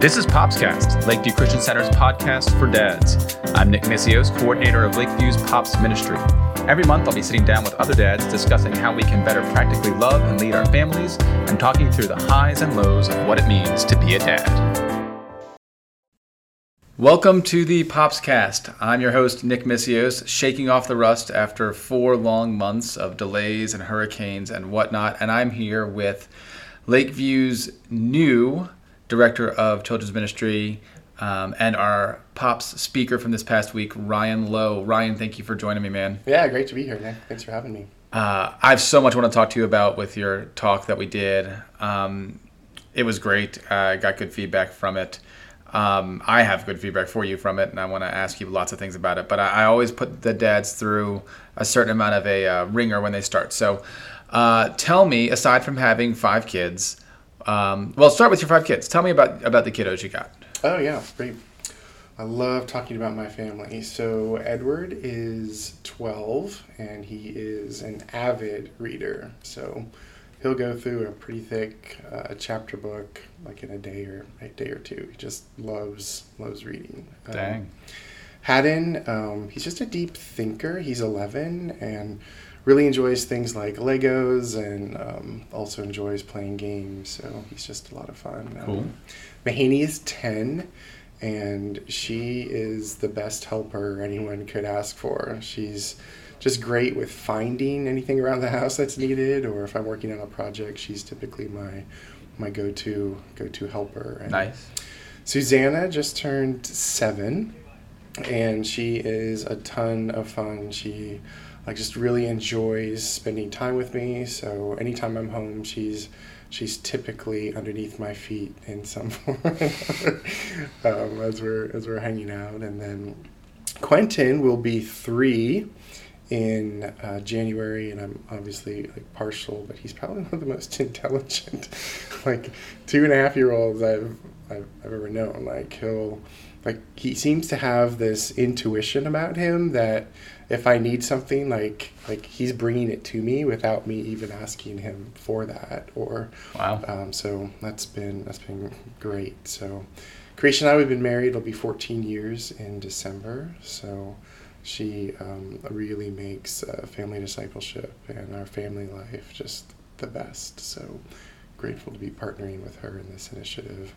This is Popscast, Lakeview Christian Center's podcast for dads. I'm Nick Misios, coordinator of Lakeview's Pops Ministry. Every month, I'll be sitting down with other dads discussing how we can better practically love and lead our families and talking through the highs and lows of what it means to be a dad. Welcome to the Popscast. I'm your host, Nick Misios, shaking off the rust after four long months of delays and hurricanes and whatnot. And I'm here with Lakeview's new director of children's ministry, um, and our pops speaker from this past week, Ryan Lowe. Ryan, thank you for joining me, man. Yeah, great to be here, Nick. Thanks for having me. Uh, I have so much I want to talk to you about with your talk that we did. Um, it was great. I uh, got good feedback from it. Um, I have good feedback for you from it, and I want to ask you lots of things about it. But I, I always put the dads through a certain amount of a uh, ringer when they start. So, uh, tell me, aside from having five kids, um, well, start with your five kids. Tell me about about the kiddos you got. Oh yeah, great. I love talking about my family. So Edward is 12 and he is an avid reader. So he'll go through a pretty thick uh, chapter book like in a day or a day or two. He just loves loves reading. Um, Dang. Haddon, um, he's just a deep thinker. He's 11 and really enjoys things like Legos and um, also enjoys playing games. So he's just a lot of fun. Cool. Um, Mahaney is 10 and she is the best helper anyone could ask for. She's just great with finding anything around the house that's needed or if I'm working on a project, she's typically my my go-to go-to helper. And nice. Susanna just turned 7 and she is a ton of fun. She like just really enjoys spending time with me. So anytime I'm home, she's she's typically underneath my feet in some form um, as we're as we're hanging out. And then Quentin will be three in uh, January, and I'm obviously like partial, but he's probably one of the most intelligent, like two and a half year olds I've, I've I've ever known. Like he'll like he seems to have this intuition about him that if I need something, like like he's bringing it to me without me even asking him for that. Or wow. Um, so that's been that's been great. So Creation and I we've been married. It'll be 14 years in December. So she um, really makes uh, family discipleship and our family life just the best. So grateful to be partnering with her in this initiative.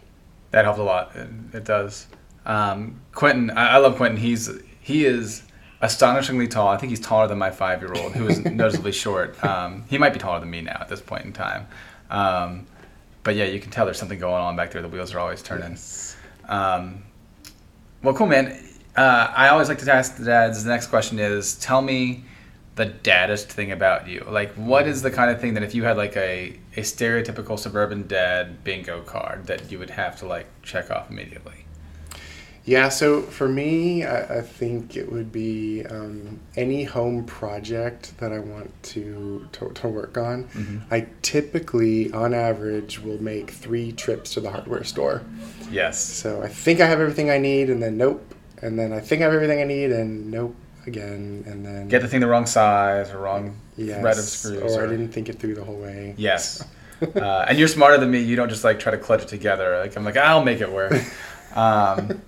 That helps a lot. It, it does. Um, Quentin, I, I love Quentin. He's he is astonishingly tall. I think he's taller than my five year old, who is noticeably short. Um, he might be taller than me now at this point in time. Um, but yeah, you can tell there's something going on back there. The wheels are always turning. Yes. Um, well, cool, man. Uh, I always like to ask the dads. The next question is, tell me the daddest thing about you. Like, what is the kind of thing that if you had like a a stereotypical suburban dad bingo card that you would have to like check off immediately? Yeah, so for me, I, I think it would be um, any home project that I want to to, to work on. Mm-hmm. I typically, on average, will make three trips to the hardware store. Yes. So I think I have everything I need, and then nope, and then I think I have everything I need, and nope again, and then get the thing the wrong size or wrong yes, thread of screws, or, or I didn't think it through the whole way. Yes. uh, and you're smarter than me. You don't just like try to clutch it together. Like I'm like I'll make it work. Um,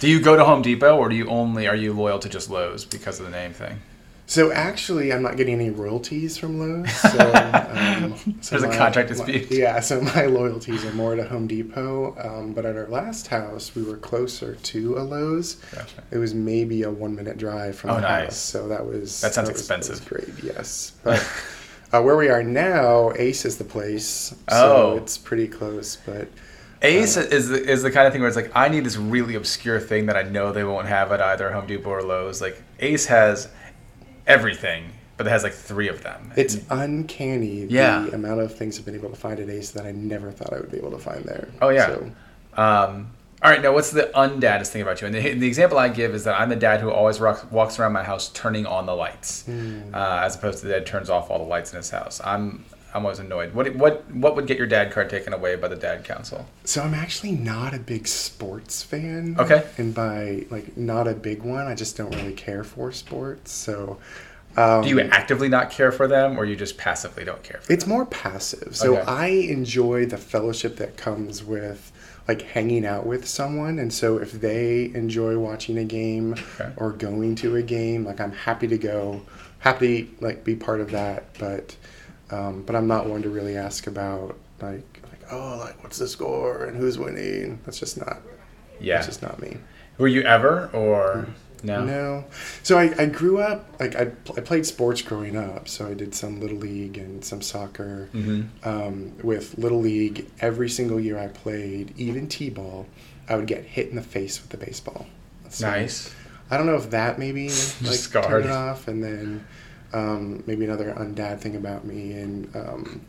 do you go to Home Depot or do you only are you loyal to just Lowe's because of the name thing? So actually, I'm not getting any royalties from Lowe's. So, um, so There's my, a contract dispute. My, yeah, so my loyalties are more to Home Depot. Um, but at our last house, we were closer to a Lowe's. Gotcha. It was maybe a one minute drive from oh, the nice. house. So that was that sounds that was, expensive. That great, yes. But uh, where we are now, Ace is the place. So oh. it's pretty close, but. Ace is the, is the kind of thing where it's like I need this really obscure thing that I know they won't have at either Home Depot or Lowe's. Like Ace has everything, but it has like three of them. It's uncanny yeah. the amount of things I've been able to find at Ace that I never thought I would be able to find there. Oh yeah. So. Um, all right, now what's the undaddest thing about you? And the, the, example I give is that I'm the dad who always rocks, walks around my house turning on the lights, mm. uh, as opposed to the dad turns off all the lights in his house. I'm I'm always annoyed. What what what would get your dad card taken away by the dad council? So I'm actually not a big sports fan. Okay. And by like not a big one, I just don't really care for sports. So um, Do you actively not care for them, or you just passively don't care? it's them? more passive. So okay. I enjoy the fellowship that comes with like hanging out with someone. And so if they enjoy watching a game Okay. or going to a game, like I'm happy to go, happy like be part of that. But um, but I'm not one to really ask about like like oh like what's the score and who's winning. That's just not Yeah. that's just not me. Were you ever or no? No. So I, I grew up, like, I, I played sports growing up. So I did some Little League and some soccer. Mm-hmm. Um, with Little League, every single year I played, even T ball, I would get hit in the face with the baseball. So Nice. I don't know if that maybe like scarred. turned it off. And then um, maybe another undad thing about me. In um,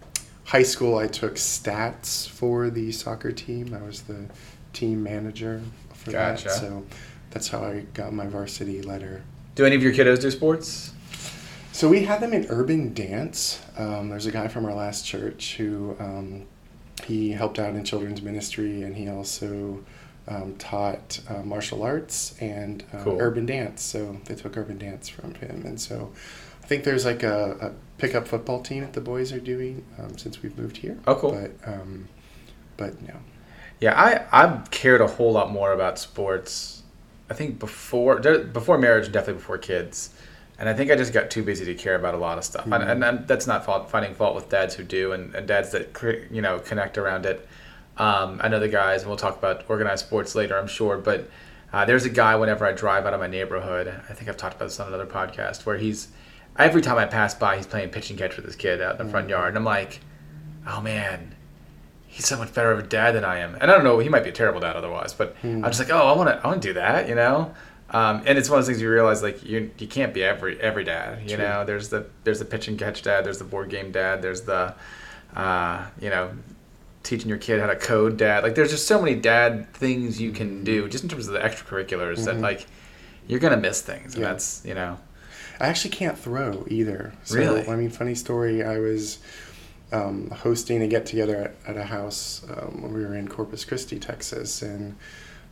high school, I took stats for the soccer team. I was the team manager for Gotcha. that. So that's how I got my varsity letter. Do any of your kiddos do sports? So we had them in urban dance. Um, there's a guy from our last church who um, he helped out in children's ministry, and he also um, taught uh, martial arts and uh, Cool. urban dance. So they took urban dance from him, and so I think there's like a, a pickup football team that the boys are doing um, since we've moved here. Oh, cool. But um, but no. Yeah, I I've cared a whole lot more about sports. I think before before marriage, definitely before kids, and I think I just got too busy to care about a lot of stuff. And, Mhm. and, and that's not fault, finding fault with dads who do, and, and dads that you know connect around it. Um, I know the guys, and we'll talk about organized sports later, I'm sure. But uh, there's a guy whenever I drive out of my neighborhood. I think I've talked about this on another podcast where he's every time I pass by, he's playing pitch and catch with his kid out in the front Mhm. yard, and I'm like, oh man, he's so much better of a dad than I am. And I don't know, he might be a terrible dad otherwise, but Hmm. I'm just like, oh, I want to, I want to do that, you know. Um, and it's one of those things you realize like you you can't be every every dad, you True. know. There's the there's the pitch and catch dad, there's the board game dad, there's the, uh, you know, teaching your kid how to code dad. Like there's just so many dad things you can do, just in terms of the extracurriculars that Mhm. like you're gonna miss things, and Yeah. that's you know. I actually can't throw either. So, Really? I mean, funny story. I was um, hosting a get together at, at a house um, when we were in Corpus Christi, Texas, and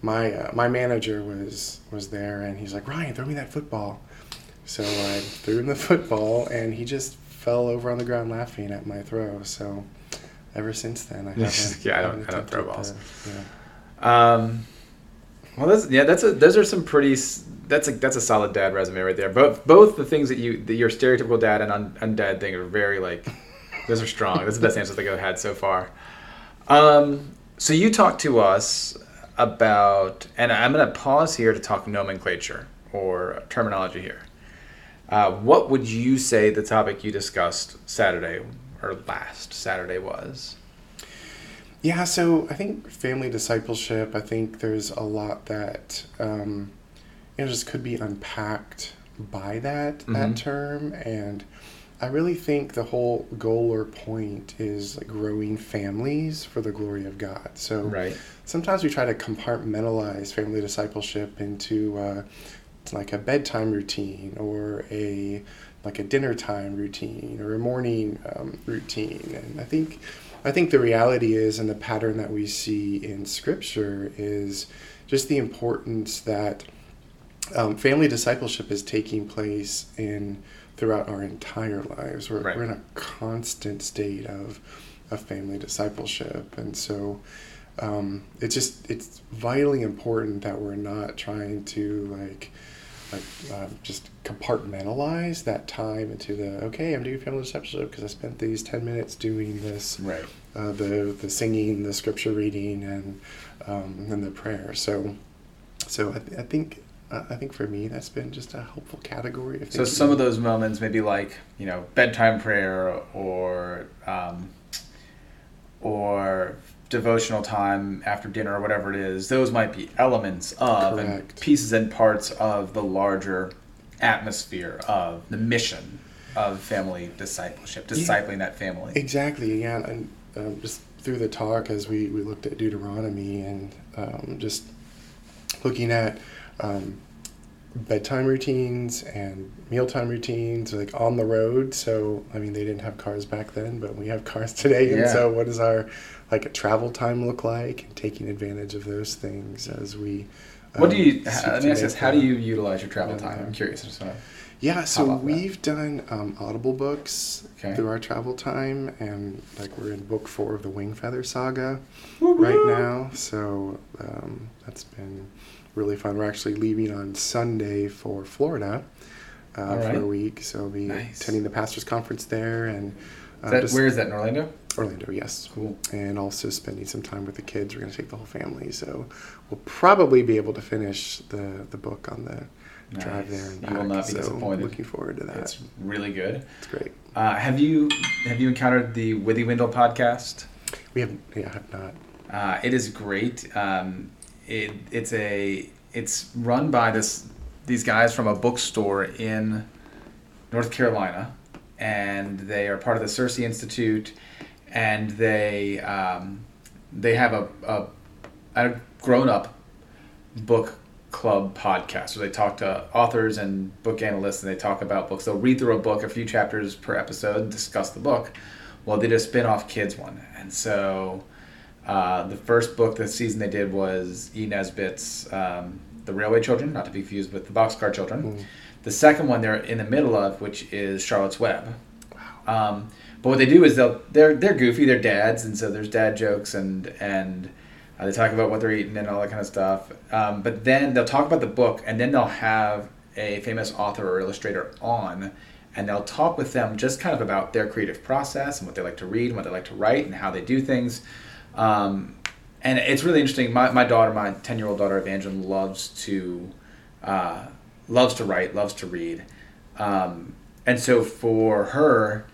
my uh, my manager was was there, and he's like, Ryan, throw me that football. So I threw him the football, and he just fell over on the ground laughing at my throw. So ever since then, I haven't. Yeah, I don't- I don't throw balls. to- yeah. Um, well, that's yeah, that's a those are some pretty. That's a that's a solid dad resume right there. Both both the things that you that your stereotypical dad and un, undad thing are very like, those are strong. That's the best answers I think I've had so far. Um, so you talked to us about, and I'm going to pause here to talk nomenclature or terminology here. Uh, what would you say the topic you discussed Saturday or last Saturday was? Yeah, so I think family discipleship, I think there's a lot that um, you know just could be unpacked by that Mhm. that term and I really think the whole goal or point is like growing families for the glory of God. So Right. sometimes we try to compartmentalize family discipleship into uh, like a bedtime routine or a like a dinner time routine or a morning um, routine and i think i think the reality is and the pattern that we see in scripture is just the importance that um, family discipleship is taking place in throughout our entire lives we're, Right. we're in a constant state of of family discipleship and so um, it's just it's vitally important that we're not trying to like like um, just compartmentalize that time into the okay i'm doing family discipleship because i spent these 10 minutes doing this Right. uh, the the singing the scripture reading and um, and the prayer so so i, th- I think uh, i think for me that's been just a helpful category of So some of those moments, maybe like you know bedtime prayer or um, or devotional time after dinner or whatever it is. Those might be elements of and pieces and parts of the larger atmosphere of the mission of family discipleship, Yeah. discipling that family. Exactly, yeah, and um, just through the talk as we, we looked at Deuteronomy and um, just looking at um, bedtime routines and mealtime routines, like on the road. So, I mean, they didn't have cars back then, but we have cars today. And so, what is our like a travel time look like? And taking advantage of those things as we. What do um, you? Let me ask this: How do you utilize your travel time? I'm curious. I just Yeah, so we've done um, Audible books Okay. through our travel time, and like we're in book four of the Wing Feather Saga right now. So um, that's been really fun. We're actually leaving on Sunday for Florida uh, All for a week. So we'll be Nice. attending the pastors' conference there, and uh, Is that, just where is that in Orlando? Orlando, yes. Cool. And also spending some time with the kids. We're going to take the whole family, so we'll probably be able to finish the the book on the drive there and Nice. back. You will not be so disappointed. Looking forward to that. It's really good. It's great. Uh, have you have you encountered the Withywindle podcast? We have, yeah, I have not. Uh, it is great. Um, it, it's a it's run by this these guys from a bookstore in North Carolina, and they are part of the Circe Institute, and they um, they have a, a, a grown up book club podcast where they talk to authors and book analysts and they talk about books. They'll read through a book, a few chapters per episode, discuss the book. Well, they did a spin off kids one. And so uh, the first book this season they did was E. Nesbit's um, The Railway Children, not to be confused with The Boxcar Children. Mm. The second one they're in the middle of, which is Charlotte's Web. Um, but what they do is they'll they're they're goofy, they're dads, and so there's dad jokes and and uh, they talk about what they're eating and all that kind of stuff. Um, but then they'll talk about the book, and then they'll have a famous author or illustrator on, and they'll talk with them just kind of about their creative process and what they like to read and what they like to write and how they do things. Um, and it's really interesting. My, my daughter, my ten year old daughter Evangeline, loves to uh, loves to write, loves to read, um, and so for her,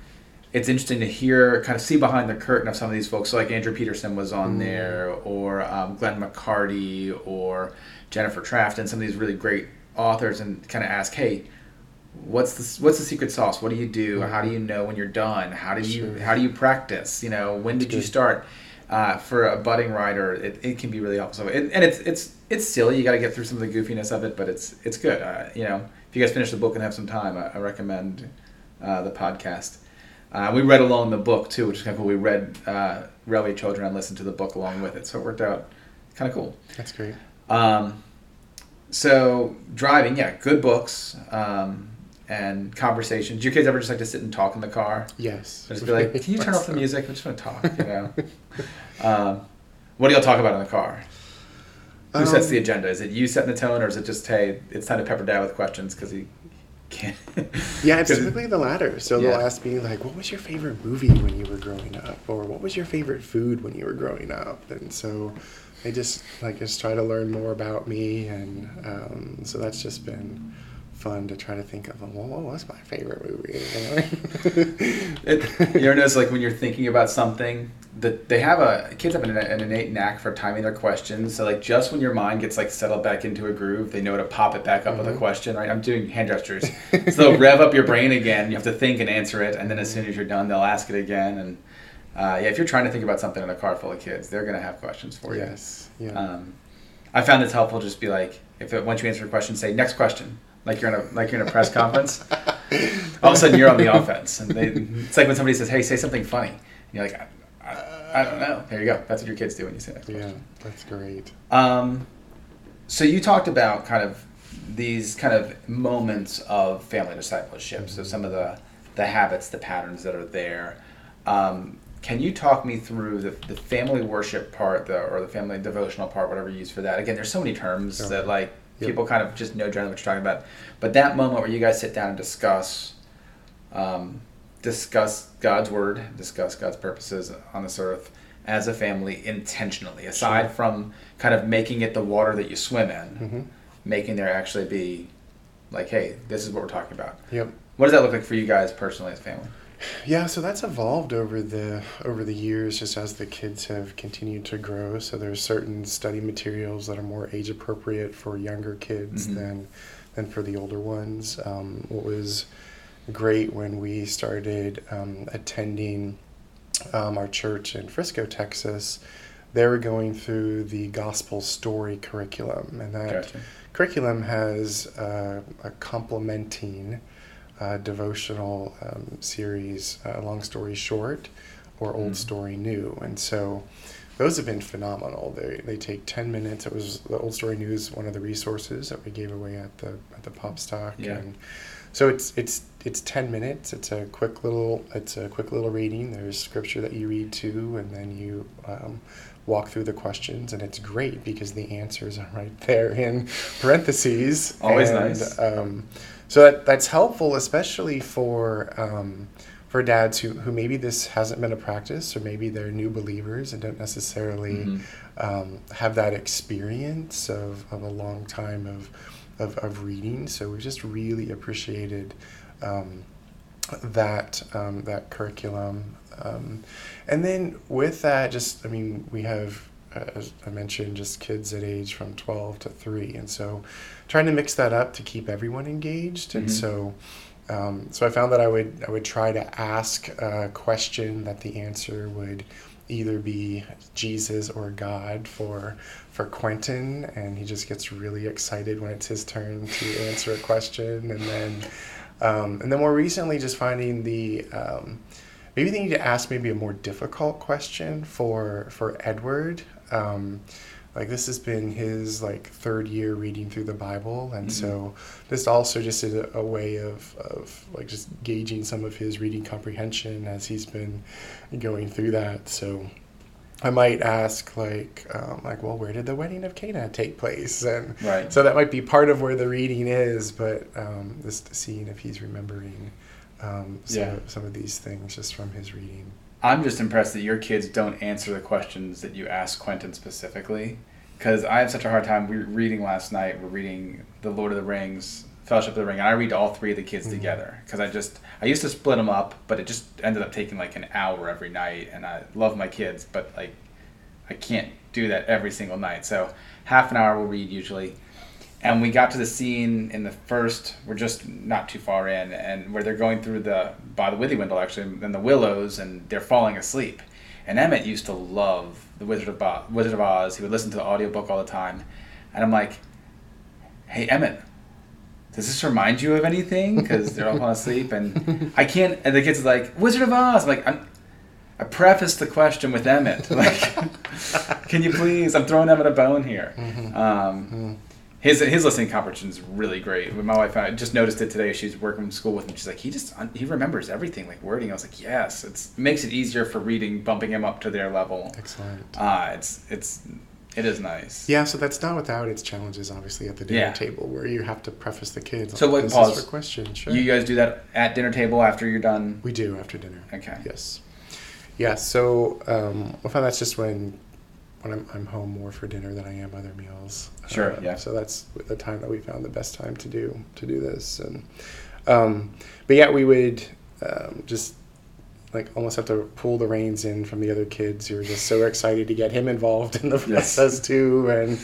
it's interesting to hear, kind of see behind the curtain of some of these folks. So like Andrew Peterson was on Mm. there, or um, Glenn McCarty, or Jennifer Traft, and some of these really great authors, and kind of ask, hey, what's the what's the secret sauce? What do you do? How do you know when you're done? How do you Sure. how do you practice? You know, when did you start? Uh, for a budding writer, it, it can be really helpful. So it, and it's it's it's silly. You got to get through some of the goofiness of it, but it's it's good. Uh, you know, if you guys finish the book and have some time, I, I recommend uh, the podcast. Uh, we read along the book too, which is kind of cool. We read uh, Railway Children and listened to the book along with it, so it worked out kind of cool. That's great. Um, so driving, yeah, good books um, and conversations. Do your kids ever just like to sit and talk in the car? Yes. Or just be like, can you turn off the music? I just want to talk. You know. um, what do y'all talk about in the car? Who sets Um, the agenda? Is it you setting the tone, or is it just hey, it's time to pepper dad with questions because he can't? Yeah, it's typically the latter. So Yeah. they'll ask me like, "What was your favorite movie when you were growing up?" or "What was your favorite food when you were growing up?" And so they just like just try to learn more about me, and um, so that's just been fun to try to think of. Well, what was my favorite movie? You know? It, you ever notice like when you're thinking about something that they have a kids have an, an innate knack for timing their questions. So like just when your mind gets like settled back into a groove, they know to pop it back up with a Mhm. question. Right? I'm doing hand gestures, so they'll rev up your brain again. You have to think and answer it, and then as soon as you're done, they'll ask it again. And uh, yeah, if you're trying to think about something in a car full of kids, they're gonna have questions for you. yes. Yeah. Um, I found it's helpful just be like, if it, once you answer a question, say next question, like you're in a like you're in a press conference. All of a sudden, you're on the offense, and they, it's like when somebody says, "Hey, say something funny," and you're like, I, I, I don't know." There you go. That's what your kids do when you say next yeah, that's great. Um, so you talked about kind of these kind of moments of family discipleship. So some of the the habits, the patterns that are there. Um, can you talk me through the, the family worship part, the, or the family devotional part, whatever you use for that? Again, there's so many terms Sure. that like Yep. people kind of just know generally what you're talking about. But that moment where you guys sit down and discuss, um, discuss God's word, discuss God's purposes on this earth as a family intentionally, aside Sure. from kind of making it the water that you swim in, hmm making there actually be like, hey, this is what we're talking about. Yep. What does that look like for you guys personally as a family? Yeah, so that's evolved over the over the years, just as the kids have continued to grow. So there's certain study materials that are more age appropriate for younger kids Mhm. than than for the older ones. Um, what was great when we started um, attending um, our church in Frisco, Texas, they were going through the gospel story curriculum, and that Gotcha. curriculum has uh, a complementing uh, devotional um, series, uh, long story short, or old Mm. story new, and so those have been phenomenal. They they take ten minutes. It was the old story news, one of the resources that we gave away at the at the pop stock, Yeah. and so it's it's it's 10 minutes it's a quick little it's a quick little reading there's scripture that you read too and then you um, walk through the questions and it's great because the answers are right there in parentheses Always and, nice. um, so that, that's helpful especially for um, for dads who, who maybe this hasn't been a practice or maybe they're new believers and don't necessarily Mhm. um, have that experience of, of a long time of, of, of reading. So we just really appreciated um, that um, that curriculum. Um, and then with that, just I mean, we have, as I mentioned, just kids at age from 12 to 3. And so trying to mix that up to keep everyone engaged. And Mhm. so um, so I found that I would I would try to ask a question that the answer would either be Jesus or God for for Quentin, and he just gets really excited when it's his turn to answer a question, and then um, and then more recently, just finding the um, maybe they need to ask maybe a more difficult question for for Edward. Um, like this has been his like third year reading through the Bible, and so this also just is a, a way of, of like just gauging some of his reading comprehension as he's been going through that. So I might ask like um, like well where did the wedding of Cana take place and Right. so that might be part of where the reading is, but um, just seeing if he's remembering um, some, Yeah. of, some of these things just from his reading. I'm just impressed that your kids don't answer the questions that you ask Quentin specifically. Because I have such a hard time. We were reading last night. We're reading The Lord of the Rings, Fellowship of the Ring, and I read all three of the kids Mhm. together. Because I just I used to split them up, but it just ended up taking like an hour every night. And I love my kids, but like I can't do that every single night. So half an hour we'll read usually. And we got to the scene in the first. We're just not too far in, and where they're going through the by the withy Withywindle actually, and the willows, and they're falling asleep. And Emmett used to love the Wizard of Bo- Wizard of Oz. He would listen to the audiobook all the time, and I'm like, "Hey Emmett, does this remind you of anything?" Because they're all falling asleep, and I can't. And the kids are like, "Wizard of Oz." I'm like, I'm, I prefaced the question with Emmett. Like, can you please? I'm throwing Emmett a bone here. Mhm. Um, Mm. His his listening comprehension is really great. My wife I just noticed it today, she's working from school with him. She's like, he just he remembers everything like wording. I was like, yes, it's it makes it easier for reading, bumping him up to their level. Excellent. Ah, it's it's it is nice. Yeah, so that's not without its challenges, obviously, at the dinner Yeah. table where you have to preface the kids. So, wait, this pause. for question. Sure. You guys do that at dinner table after you're done. we do after dinner. Okay. Yes. Yeah. So um, I find that's just when when I'm, I'm home more for dinner than I am other meals. Sure, Uh, yeah. So that's the time that we found the best time to do to do this, and um, but yeah, we would um, just like almost have to pull the reins in from the other kids who are just so excited to get him involved in the Yes. process too, and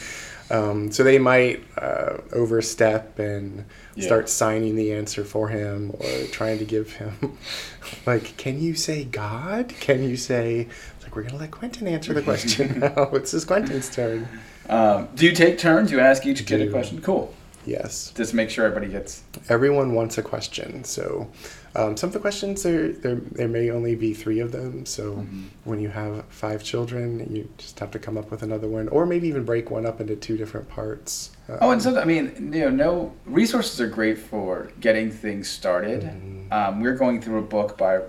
um, so they might uh, overstep and Yeah. start signing the answer for him or trying to give him like can you say god can you say it's like we're gonna let quentin answer the question now it's his quentin's turn Um, do you take turns? You ask each kid a question. Cool. Yes Just make sure everybody gets. everyone wants a question so um, some of the questions are there there may only be three of them so Mhm. when you have five children you just have to come up with another one or maybe even break one up into two different parts Oh, and Um, so I mean, you know, no resources are great for getting things started. Mhm. Um, we're going through a book by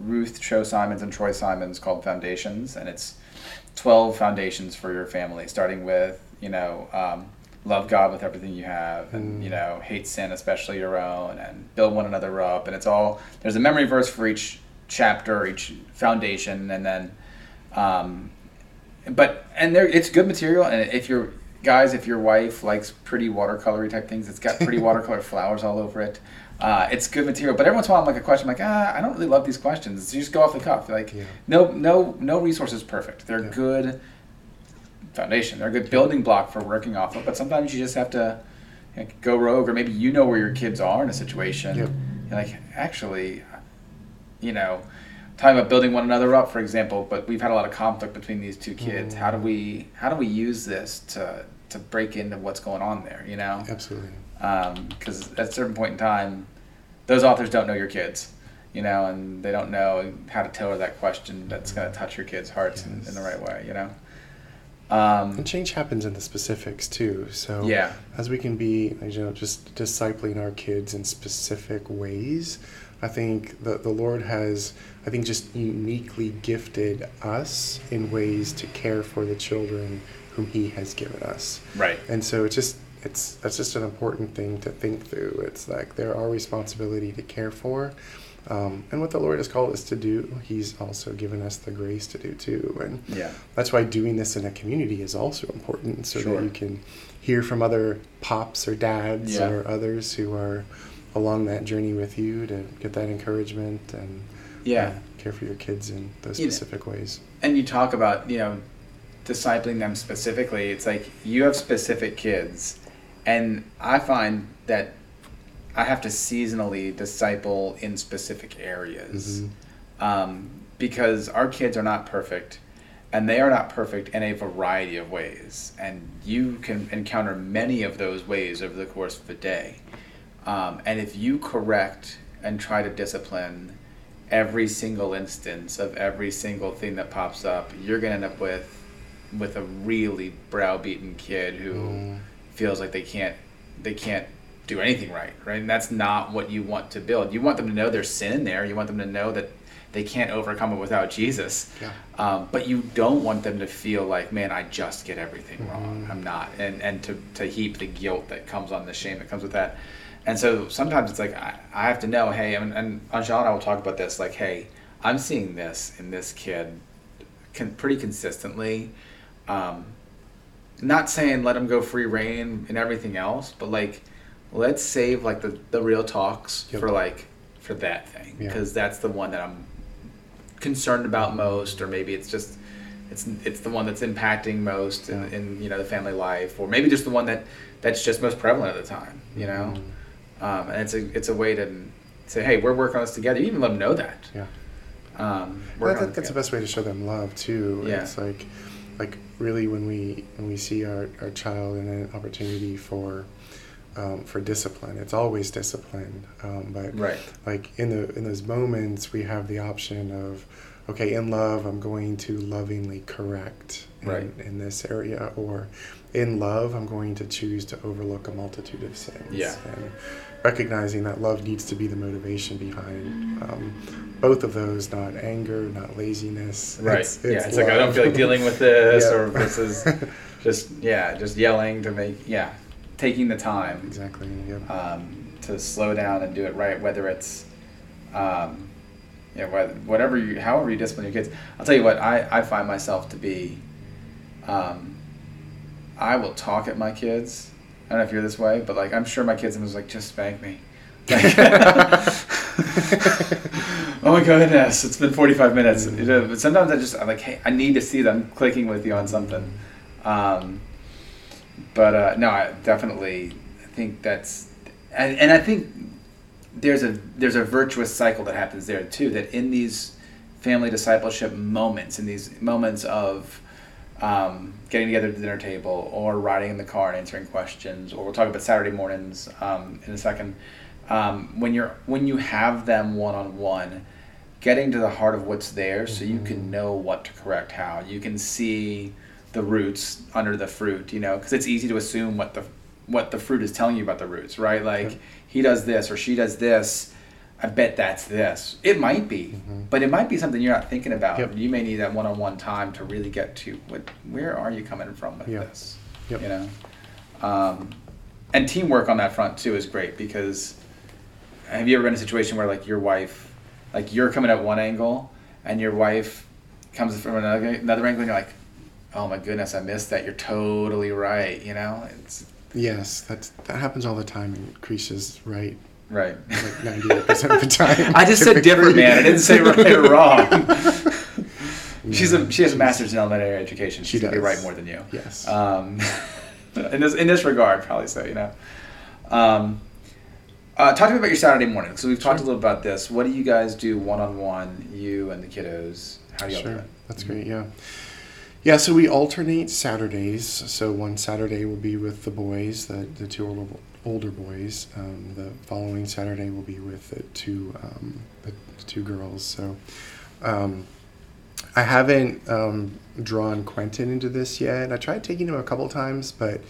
Ruth Chou Simons and Troy Simons called Foundations, and it's twelve foundations for your family, starting with you know, um, love God with everything you have, and Mm. you know, hate sin, especially your own, and build one another up. And it's all there's a memory verse for each chapter, each foundation, and then. Um, but and there it's good material and if your guys if your wife likes pretty watercolory type things it's got pretty watercolor flowers all over it uh, it's good material but every once in a while i'm like a question I'm like ah i don't really love these questions you just go off the cuff like Yeah. no no no resource is perfect they're Yeah. good foundation. They're a good building block for working off of but sometimes you just have to like, go rogue or maybe you know where your kids are in a situation. Yep. you're like actually you know talking about building one another up for example but we've had a lot of conflict between these two kids. How do Mm. we how do we use this to to break into what's going on there you know? Absolutely. Because at a certain point in time those authors don't know your kids you know and they don't know how to tailor that question that's going to touch your kids hearts in, in the right way you know Um, And change happens in the specifics too. So Yeah. as we can be, you know, just discipling our kids in specific ways, I think the the Lord has, I think, just uniquely gifted us in ways to care for the children whom He has given us. right. And so it's just it's that's just an important thing to think through. It's like they're our responsibility to care for, um, and what the Lord has called us to do, He's also given us the grace to do too. And Yeah. that's why doing this in a community is also important, so Sure. that you can hear from other pops or dads Yeah. or others who are along that journey with you to get that encouragement and Yeah. uh, care for your kids in those You know, specific ways. and you talk about you know discipling them specifically it's like you have specific kids and i find that i have to seasonally disciple in specific areas Mhm. um, because our kids are not perfect and they are not perfect in a variety of ways and you can encounter many of those ways over the course of a day um, and if you correct and try to discipline every single instance of every single thing that pops up you're going to end up with with a really browbeaten kid who Mm. feels like they can't they can't do anything right right? And that's not what you want to build. You want them to know there's sin in there. You want them to know that they can't overcome it without jesus. Yeah. um, but you don't want them to feel like man i just get everything wrong. Mhm. i'm not and and to, to heap the guilt that comes on the shame that comes with that. And so sometimes it's like i, I have to know hey and, and Anjal and i will talk about this like hey i'm seeing this in this kid con- pretty consistently. Um, not saying let them go free reign and everything else, but like let's save like the, the real talks Yep. for like for that thing Yeah. because that's the one that I'm concerned about most, or maybe it's just it's it's the one that's impacting most in, Yeah. in you know the family life, or maybe just the one that that's just most prevalent at the time, you know. Mhm. Um, and it's a it's a way to say, hey, we're working on this together. You even let them know that. Yeah. Um, Well, work I on think it that's the best way to show them love too. Yeah. It's like, like really when we when we see our, our child in an opportunity for, um, for discipline, it's always discipline. Um, but Right. like in the in those moments, we have the option of, okay, in love, I'm going to lovingly correct in, Right. in this area, or in love, I'm going to choose to overlook a multitude of sins. Yeah. And recognizing that love needs to be the motivation behind um, both of those, not anger, not laziness. Right. It's, yeah. It's like I don't feel like dealing with this, Yeah. or this is just yeah, just yelling to make yeah, taking the time exactly. Yep. um, to slow down and do it right. Whether it's um, you know, whether, whatever you, however you discipline your kids. I'll tell you what, I, I find myself to be, um, I will talk at my kids. I don't know if you're this way, but like I'm sure my kids was like, just spank me. Like, oh my goodness, it's been 45 minutes. Know, but sometimes I just I'm like, hey, I need to see them clicking with you on something. Um, but uh, no, I definitely I think that's, and, and I think there's a there's a virtuous cycle that happens there too. That in these family discipleship moments, in these moments of um, getting together at the dinner table, or riding in the car and answering questions, or we'll talk about Saturday mornings um, in a second. Um, when you're when you have them one on one, getting to the heart of what's there, so you can know what to correct how. You can see the roots under the fruit, you know, because it's easy to assume what the what the fruit is telling you about the roots, right? Like he does this or she does this. I bet that's this. It might be, Mhm. but it might be something you're not thinking about. Yep. You may need that one-on-one time to really get to what. Where are you coming from with Yeah. this? Yep. You know, um, and teamwork on that front too is great because have you ever been in a situation where like your wife, like you're coming at one angle and your wife comes from another another angle and you're like, oh my goodness, I missed that. You're totally right. You know, it's Yes, that's that happens all the time, and Krisha's right right. like ninety eight percent of the time. I just said different, man. I didn't say right or wrong. She's a she has a master's in elementary education. She She's gonna be does. right more than you. Yes. Um, in this in this regard, probably so. You know. Um, uh, talk to me about your Saturday morning. So we've talked a Sure. little about this. What do you guys do one on one? You and the kiddos. How do do Sure, it? that's great. Yeah, yeah. So we alternate Saturdays. So one Saturday will be with the boys, the the two older, older boys. Um, the following Saturday will be with the two um, the, the two girls. So um, I haven't um, drawn Quentin into this yet. I tried taking him a couple times, but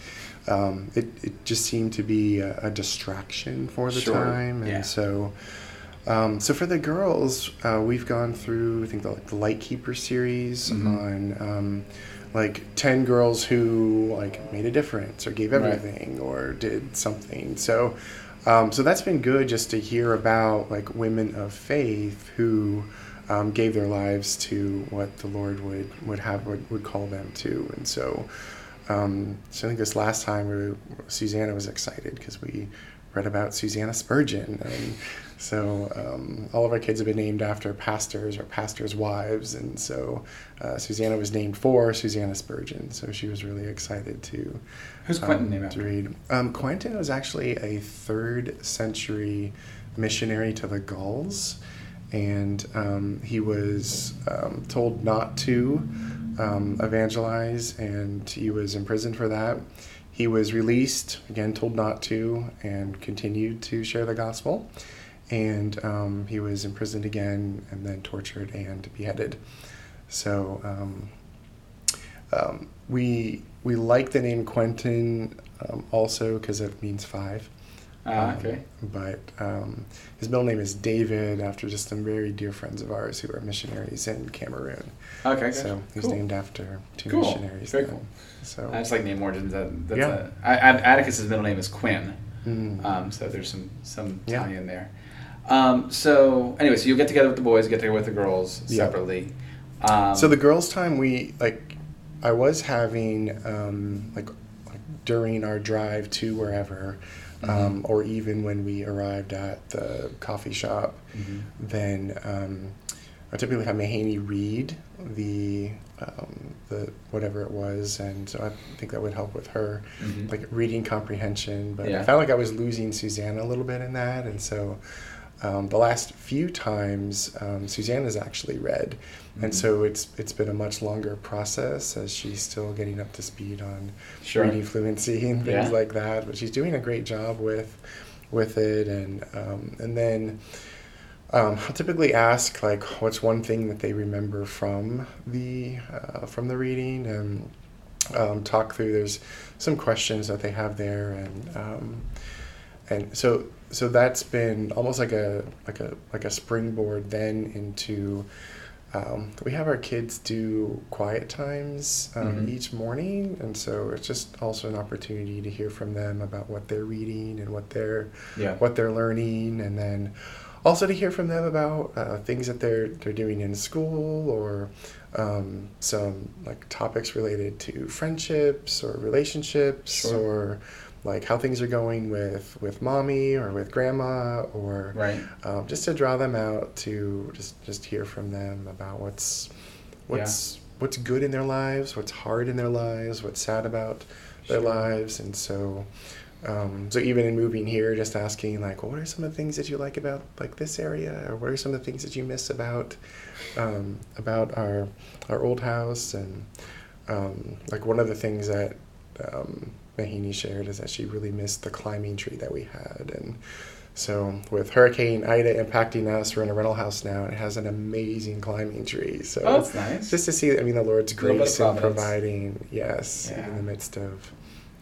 um, it, it just seemed to be a, a distraction for the Sure, time. And yeah. so, um, so for the girls, uh, we've gone through, I think, the, the Lightkeeper series Mhm. on um, like 10 girls who like made a difference or gave Right. everything or did something. So, um, so that's been good just to hear about like women of faith who um, gave their lives to what the Lord would would have would, would call them to, and so. Um, so I think this last time we were, Susanna was excited because we read about Susanna Spurgeon, and so um, all of our kids have been named after pastors or pastors' wives, and so uh, Susanna was named for Susanna Spurgeon. So she was really excited to Who's Quentin um, named to after? read. Um, Quentin was actually a third century missionary to the Gauls, and um, he was um, told not to um, evangelize, and he was imprisoned for that. He was released, again, told not to, and continued to share the gospel. And um, he was imprisoned again, and then tortured and beheaded. So um, um, we we like the name Quentin um, also because it means five. Ah, Um, okay. But um, his middle name is David after just some very dear friends of ours who are missionaries in Cameroon. Okay, gotcha. So he's Cool. named after two Cool. missionaries. Very then. cool. So I just like name origins. That, that's Yeah. a, I, I, Atticus's middle name is Quinn, mm, um, so there's some some Yeah. in there. Um, so anyway, so you get together with the boys, get together with the girls Yeah. separately. Um, so the girls' time we like, I was having um, like, like during our drive to wherever. Um, Mhm. or even when we arrived at the coffee shop, Mhm. then um, I typically have Mahaney read the um, the whatever it was, and so I think that would help with her Mhm. like reading comprehension. But Yeah. I felt like I was losing Susanna a little bit in that, and so um, the last few times um, Susanna's actually read, and Mhm. so it's it's been a much longer process as she's still getting up to speed on Sure. reading fluency and things Yeah. like that. But she's doing a great job with with it, and um, and then um, I'll typically ask like, what's one thing that they remember from the uh, from the reading, and um, talk through. There's some questions that they have there, and um, and so so that's been almost like a like a like a springboard then into. Um, we have our kids do quiet times um, Mhm. each morning, and so it's just also an opportunity to hear from them about what they're reading and what they're Yeah. what they're learning, and then also to hear from them about uh, things that they're they're doing in school or um, some like topics related to friendships or relationships Sure. or like how things are going with with mommy or with grandma or Right. um, just to draw them out to just just hear from them about what's what's what's good in their lives, what's hard in their lives, what's sad about their Sure. lives, and so um, so even in moving here, just asking like, what are some of the things that you like about like this area, or what are some of the things that you miss about um, about our our old house, and um, like one of the things that um, Mahaney shared is that she really missed the climbing tree that we had, and so with Hurricane Ida impacting us, we're in a rental house now, and it has an amazing climbing tree. So Oh, that's nice. just to see, I mean, the Lord's little bit of grace in providing, yes, Yeah. in the midst of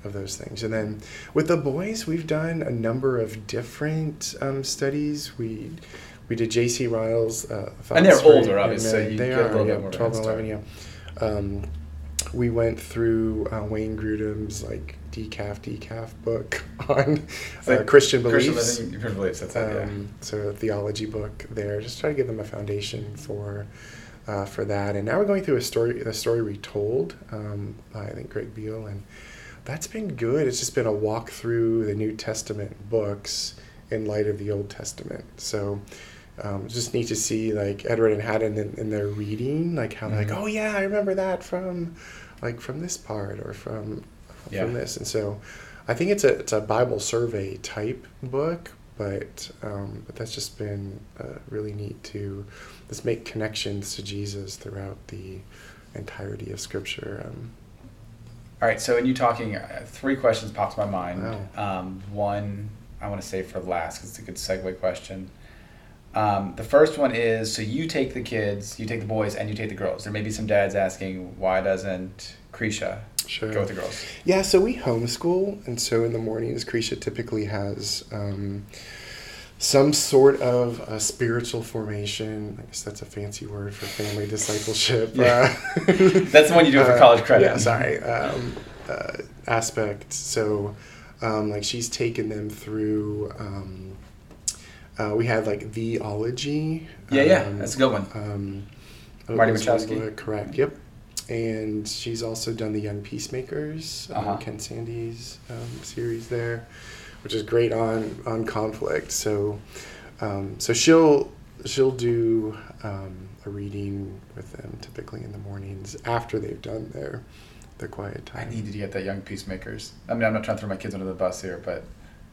of those things. And then with the boys, we've done a number of different um, studies. We we did J.C. Ryle's, uh, And they're older, obviously, so Amen. you they are, little bit yeah, more of a twelve and eleven, yeah. Um, we went through uh, Wayne Grudem's like decaf decaf book on uh, like Christian beliefs. Christian beliefs. That's it. Um, so a theology book there, just try to give them a foundation for uh, for that. And now we're going through a story, the story retold um, by I think Greg Beale, and that's been good. It's just been a walk through the New Testament books in light of the Old Testament. So. Um, just neat to see like Edward and Haddon in, in their reading, like how Mhm. like, oh yeah, I remember that from, like from this part or from, Yeah. from this, and so I think it's a it's a Bible survey type book, but um, but that's just been uh, really neat to just make connections to Jesus throughout the entirety of Scripture. Um, All right. So in you talking, uh, three questions popped to my mind. Wow. Um, one I want to save for last because it's a good segue question. Um, the first one is so you take the kids, you take the boys, and you take the girls. There may be some dads asking why doesn't Krisha Sure. go with the girls? Yeah, so we homeschool, and so in the mornings, Krisha typically has um, some sort of a spiritual formation. I guess that's a fancy word for family discipleship. Yeah. uh, That's the one you do for uh, college credit. Yeah, sorry. Um, uh, aspect. So, um, like, she's taken them through. Um, uh, we had like theology. Yeah, yeah, um, that's a good one. Um, Marty Machowski. Correct. Yep. And she's also done the Young Peacemakers, um, Uh-huh. Ken Sande's um, series there, which is great on on conflict. So, um, so she'll she'll do um, a reading with them typically in the mornings after they've done their their quiet time. I needed to get that young peacemakers. I mean, I'm not trying to throw my kids under the bus here, but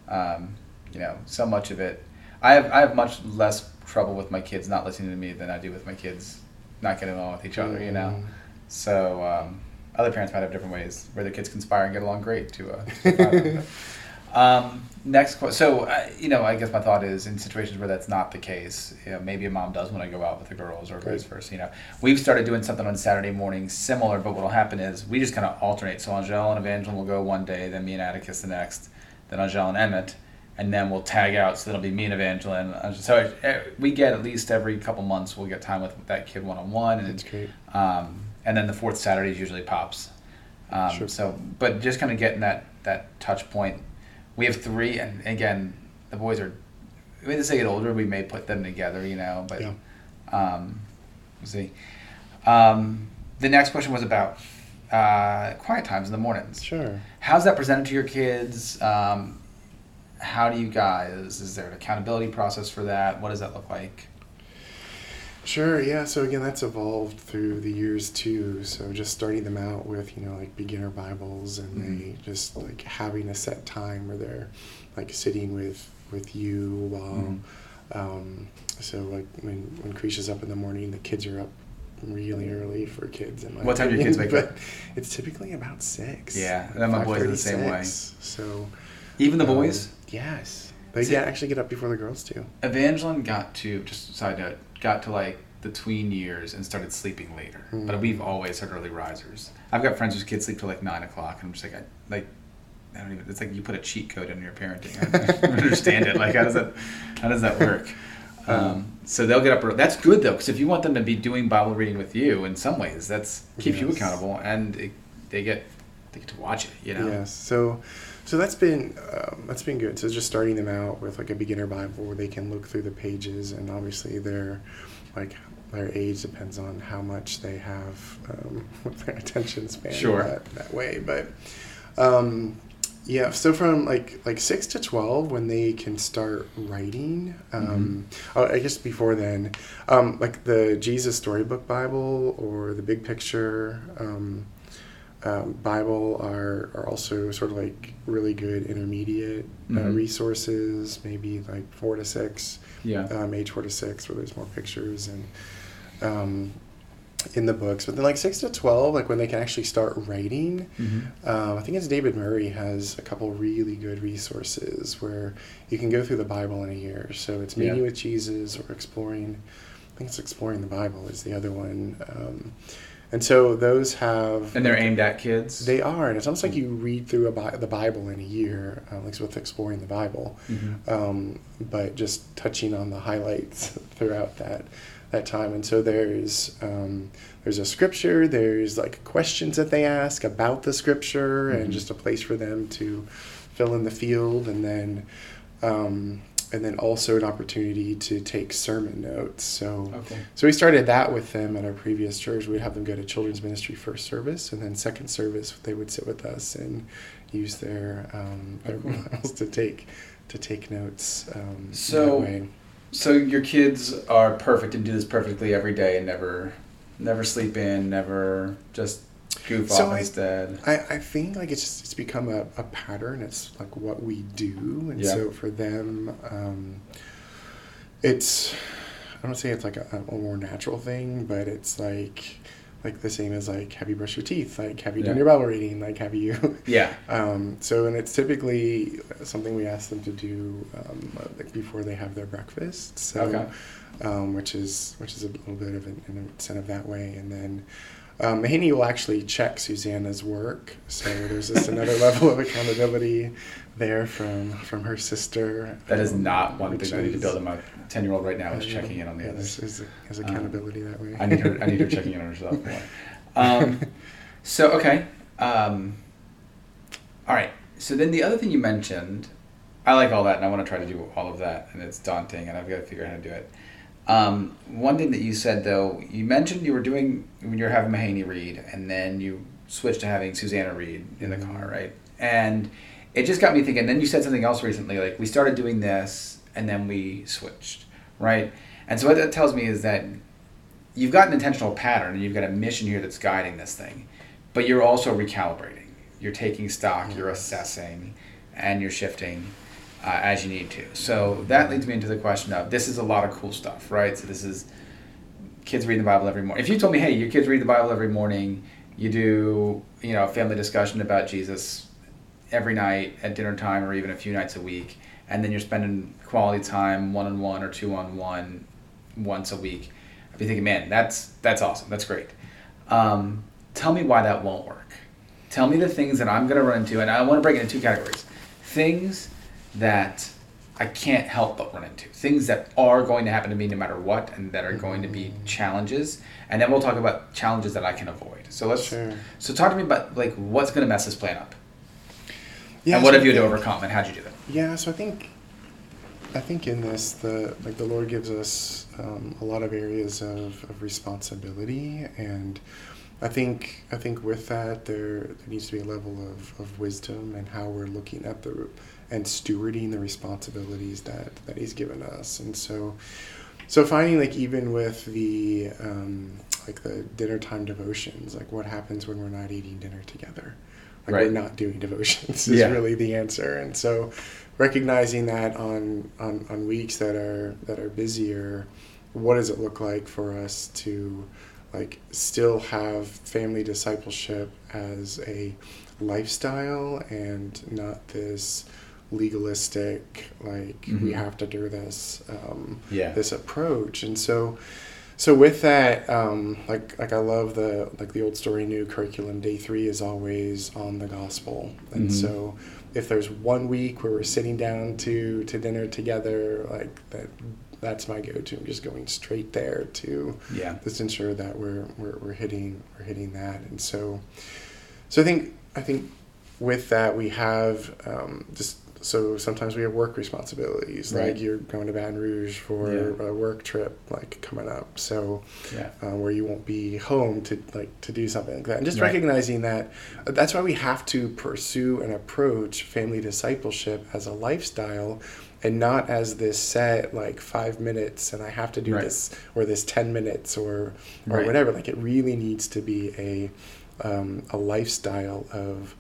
um, you know, so much of it. I have I have much less trouble with my kids not listening to me than I do with my kids not getting along with each other. You know, Mm. so um, other parents might have different ways where their kids conspire and get along great to. Uh, to um, next question. So uh, you know, I guess my thought is in situations where that's not the case, you know, maybe a mom does want to go out with the girls or vice versa. You know, we've started doing something on Saturday morning similar, but what'll happen is we just kind of alternate. So Angel and Evangeline will go one day, then me and Atticus the next, then Angel and Emmett, and then we'll tag out. So it'll be me and Evangeline. So uh, we get at least every couple months we'll get time with that kid one on one, and That's great. um, and then the fourth Saturday is usually pops. Um, Sure. So, but just kind of getting that that touch point. We have three, and again, the boys are. I mean, as they get older, we may put them together, you know. But Yeah. um, we'll see. Um, the next question was about uh, quiet times in the mornings. Sure. How's that presented to your kids? Um, how do you guys? Is there an accountability process for that? What does that look like? Sure, yeah. So again, that's evolved through the years too. So just starting them out with, you know, like beginner Bibles and Mhm. they just like having a set time where they're like sitting with with you while um, so like when when Krisha's up in the morning, the kids are up really early for kids in my What time do your kids wake up? but It's typically about six. Yeah, and my boys are the same way. So Even the um, boys. Yes. They See- get actually get up before the girls too. Evangeline got to just side note got to like the tween years and started sleeping later. But Mm. we've always had early risers. I've got friends whose kids sleep till like nine o'clock, and I'm just like, I, like, I don't even. It's like you put a cheat code in your parenting. I don't understand it. Like, how does that, how does that work? Um, so they'll get up early. That's good though, because if you want them to be doing Bible reading with you, in some ways, that's keeps you accountable, and it, they get they get to watch it. You know. Yes. So, so that's been um, that's been good. So just starting them out with like a beginner Bible where they can look through the pages, and obviously their like their age depends on how much they have um, with their attention span. Sure. That, that way, but um, yeah. So from like like six to twelve, when they can start writing. Um, oh, I guess before then, um, like the Jesus Storybook Bible or the Big Picture. Um, um, Bible are, are also sort of like really good intermediate uh, Mhm. resources, maybe like four to six, Yeah. um, age four to six, where there's more pictures and um, in the books. But then like six to twelve, like when they can actually start writing, Mm-hmm. um, I think it's David Murray has a couple really good resources where you can go through the Bible in a year. So it's meeting Yeah. with Jesus or exploring. I think it's exploring the Bible is the other one. And so those have And they're aimed at kids. they are, and it's almost like you read through a Bi- the Bible in a year, uh, like with exploring the Bible, Mhm. um, but just touching on the highlights throughout that that time. And so there's um, there's a scripture, there's like questions that they ask about the scripture, Mhm. and just a place for them to fill in the field, and then. Um, and then also an opportunity to take sermon notes. So, Okay. so we started that with them at our previous church. We'd have them go to children's ministry first service, and then second service they would sit with us and use their um, their. Bibles to take to take notes. Um, So- that way. So your kids are perfect and do this perfectly every day and never, never sleep in, never just goof So off I- instead. I, I think like it's just, it's become a, a pattern. It's like what we do, and Yeah. so for them, um, it's I don't say it's like a, a more natural thing, but it's like like the same as like have you brushed your teeth like have you Yeah. done your bowel reading like have you Yeah. um, so and it's typically something we ask them to do um, like before they have their breakfast so Okay. um, which is which is a little bit of an, an incentive that way and then um, Mahaney will actually check Susanna's work, so there's just another level of accountability there from from her sister. That is um, not one thing I need to build in my ten year old right now is uh, checking in on the yeah, others. Is, is, is Um, accountability that way? I need her. I need her checking in on herself more. Um, so okay. Um, all right. So then the other thing you mentioned, I like all that, and I want to try to do all of that, and it's daunting, and I've got to figure out how to do it. Um, one thing that you said though, you mentioned you were doing when you were having Mahaney read, and then you switched to having Susanna read in the car, right? And it just got me thinking. Then you said something else recently, like we started doing this, and then we switched, right? And so what that tells me is that you've got an intentional pattern and you've got a mission here that's guiding this thing, but you're also recalibrating. You're taking stock, you're assessing, and you're shifting uh, as you need to. So that leads me into the question of this is a lot of cool stuff, right? So this is kids reading the Bible every morning. If you told me, hey, your kids read the Bible every morning, you do, you know, a family discussion about Jesus every night at dinner time or even a few nights a week, and then you're spending quality time one on one or two on one once a week. I'd be thinking, man, that's that's awesome. That's great. Um, tell me why that won't work. Tell me the things that I'm going to run into, and I want to break it into two categories: things that I can't help but run into, things that are going to happen to me no matter what, and that are going to be challenges. And then we'll talk about challenges that I can avoid. So let's. Sure. So talk to me about like what's going to mess this plan up, Yeah, and what so have you had to overcome, and how'd you do that? Yeah, so I think I think in this the like the Lord gives us um, a lot of areas of, of responsibility and I think I think with that there, there needs to be a level of, of wisdom and how we're looking at the and stewarding the responsibilities that, that he's given us. And so so finding like even with the um, like the dinner time devotions, like what happens when we're not eating dinner together? Like Right. we're not doing devotions is Yeah. really the answer. And so recognizing that on, on on weeks that are that are busier, what does it look like for us to like still have family discipleship as a lifestyle and not this legalistic like we Mhm. have to do this um, Yeah. this approach and so so with that um, like like i love the like the old story new curriculum day three is always on the gospel and Mhm. so if there's one week where we're sitting down to to dinner together like that that's my go-to i'm just going straight there to Yeah. just ensure that we're, we're we're hitting we're hitting that and so so i think i think with that we have um, just so sometimes we have work responsibilities Right. like you're going to baton rouge for Yeah. a work trip like coming up so Yeah. uh, where you won't be home to like to do something like that and just Right. recognizing that uh, that's why we have to pursue and approach family discipleship as a lifestyle and not as this set like five minutes and i have to do Right. this or this 10 minutes or or whatever like it really needs to be a um, a lifestyle of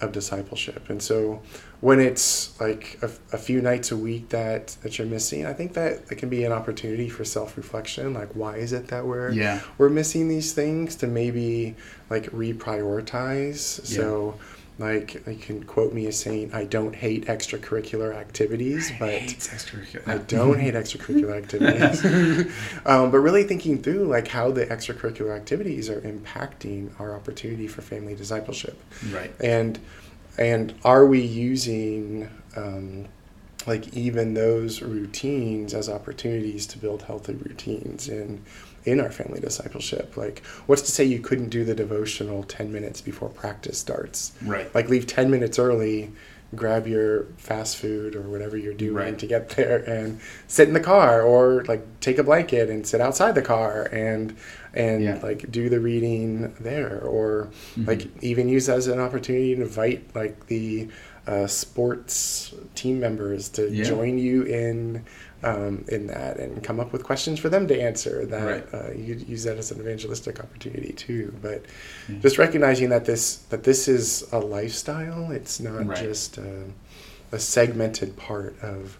of discipleship. And so when it's like a, a few nights a week that that you're missing i think that it can be an opportunity for self-reflection like why is it that we're Yeah. we're missing these things to maybe like reprioritize? So like you can quote me as saying i don't hate extracurricular activities but extracurricular. I don't hate extracurricular activities. um, but really thinking through like how the extracurricular activities are impacting our opportunity for family discipleship. Right. And and are we using um, like even those routines as opportunities to build healthy routines in in our family discipleship? Like what's to say you couldn't do the devotional 10 minutes before practice starts? Right. like leave 10 minutes early grab your fast food or whatever you're doing Right. to get there and sit in the car or like take a blanket and sit outside the car and and Yeah. like do the reading there or Mhm. like even use as an opportunity to invite like the uh, sports team members to Yeah. join you in um, in that and come up with questions for them to answer that Right. uh, you use that as an evangelistic opportunity too but Yeah. just recognizing that this that this is a lifestyle it's not Right. just a, a segmented part of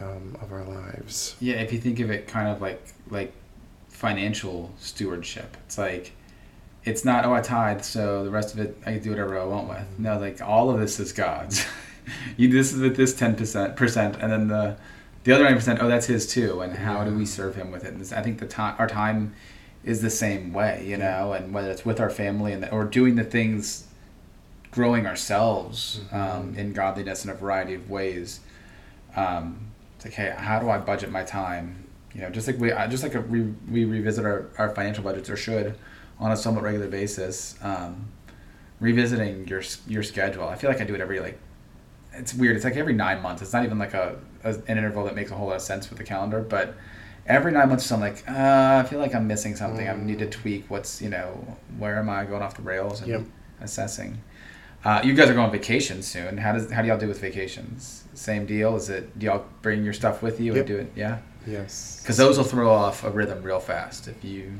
um, of our lives Yeah, if you think of it kind of like like financial stewardship, it's like it's not oh I tithe, so the rest of it I can do whatever I want with. No, like all of this is God's. you this is with this ten percent percent, and then the the other ninety percent. Oh, that's His too. And how do we serve Him with it? And this, I think the time our time is the same way, you know, and whether it's with our family and the, or doing the things, growing ourselves um, in godliness in a variety of ways. Um, it's like, hey, how do I budget my time? You know, just like we, just like a, we, we revisit our, our financial budgets or should on a somewhat regular basis. Um, revisiting your your schedule. I feel like I do it every like. It's weird. It's like every nine months. It's not even like a, a an interval that makes a whole lot of sense with the calendar, but every nine months, I'm like, uh, I feel like I'm missing something. I need to tweak. What's you know, where am I going off the rails and Yep. assessing. Uh, you guys are going on vacation soon. How does how do y'all do with vacations? Same deal. Is it do y'all bring your stuff with you Yep. and do it? Yeah, Yes. because those will throw off a rhythm real fast if you.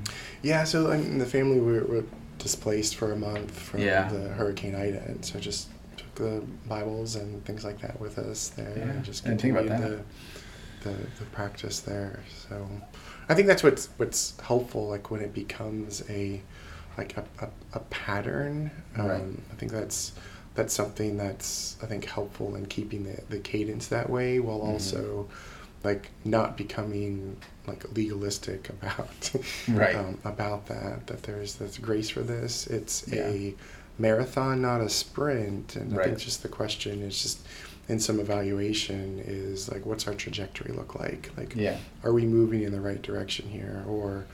Yeah, so in the family we were displaced for a month from Yeah. the Hurricane Ida, and so just took the Bibles and things like that with us there, Yeah, and just didn't think about continued the, the the practice there. So I think that's what's what's helpful, like when it becomes a like a, a, a pattern. Um, Right. I think that's that's something that's I think helpful in keeping the, the cadence that way while Mhm. also like not becoming like legalistic about Right. um, about that that there's this grace for this it's Yeah. a marathon not a sprint and i think just the question is just in some evaluation is like what's our trajectory look like like Yeah. are we moving in the right direction here or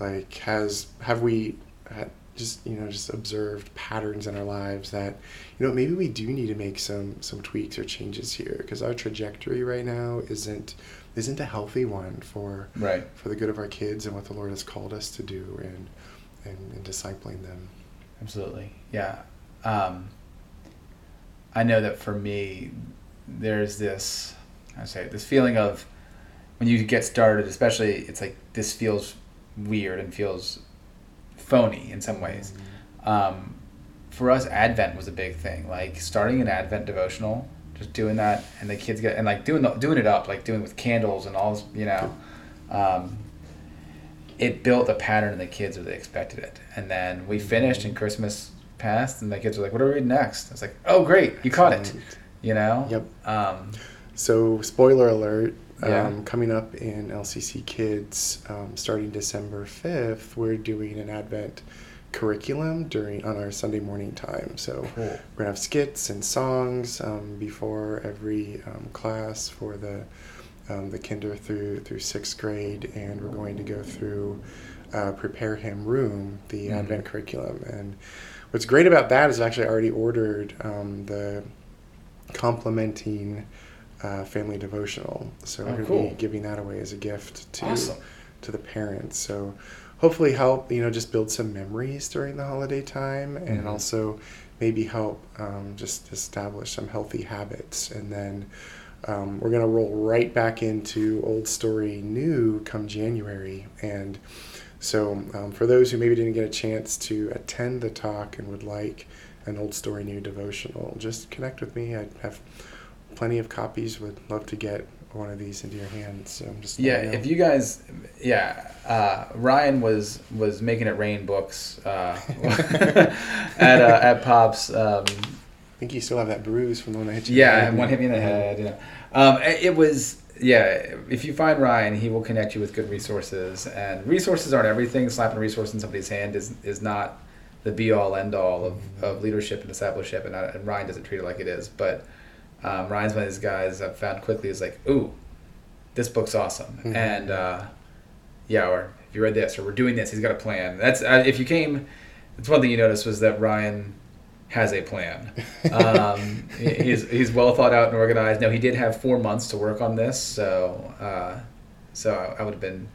like has have we had just you know just observed patterns in our lives that you know maybe we do need to make some some tweaks or changes here because our trajectory right now isn't isn't a healthy one for Right. for the good of our kids and what the lord has called us to do and and, and discipling them Absolutely. Yeah. Um, I know that for me, there's this, I say, this feeling of when you get started, especially, it's like this feels weird and feels phony in some ways. Um, for us, Advent was a big thing. Like starting an Advent devotional, just doing that, and the kids get and like doing the, doing it up, like doing with candles and all, this, you know. Um, it built a pattern in the kids where they expected it. And then we finished and Christmas passed and the kids were like, What are we reading next? I was like, Oh great, you caught it. You know? Yep. Um, So, spoiler alert, Yeah. um, coming up in LCC Kids, um, starting December 5th, we're doing an Advent curriculum during on our Sunday morning time. So, Cool. we're going to have skits and songs um, before every um, class for the um, the kinder through through sixth grade, and we're going to go through uh, Prepare Him Room, the Mhm. Advent curriculum. And what's great about that is I actually already ordered um, the complementing uh, family devotional. So Oh, we're going to cool. be giving that away as a gift to Awesome. to the parents. So hopefully help you know just build some memories during the holiday time, and Mhm. also maybe help um, just establish some healthy habits, and then. Um, we're going to roll right back into Old Story New come January. And so, um, for those who maybe didn't get a chance to attend the talk and would like an Old Story New devotional, just connect with me. I have plenty of copies. Would love to get one of these into your hands. So I'm just Yeah, know. if you guys, yeah, uh, Ryan was was making it rain books uh, at uh, at Pops. Um, I think you still have that bruise from the one I hit you. yeah, and one hit me in the head. Know, um, it was yeah. If you find Ryan, he will connect you with good resources, and resources aren't everything. Slapping a resource in somebody's hand is is not the be all end all of, of leadership and discipleship, and, I, and Ryan doesn't treat it like it is. But um, Ryan's one of these guys I've found quickly is like, ooh, this book's awesome, Mhm. and uh, yeah, or if you read this, or we're doing this, he's got a plan. That's uh, if you came. That's one thing you noticed was that Ryan has a plan. Um, he's he's well thought out and organized. Now he did have four months to work on this, so uh, so I, I would have been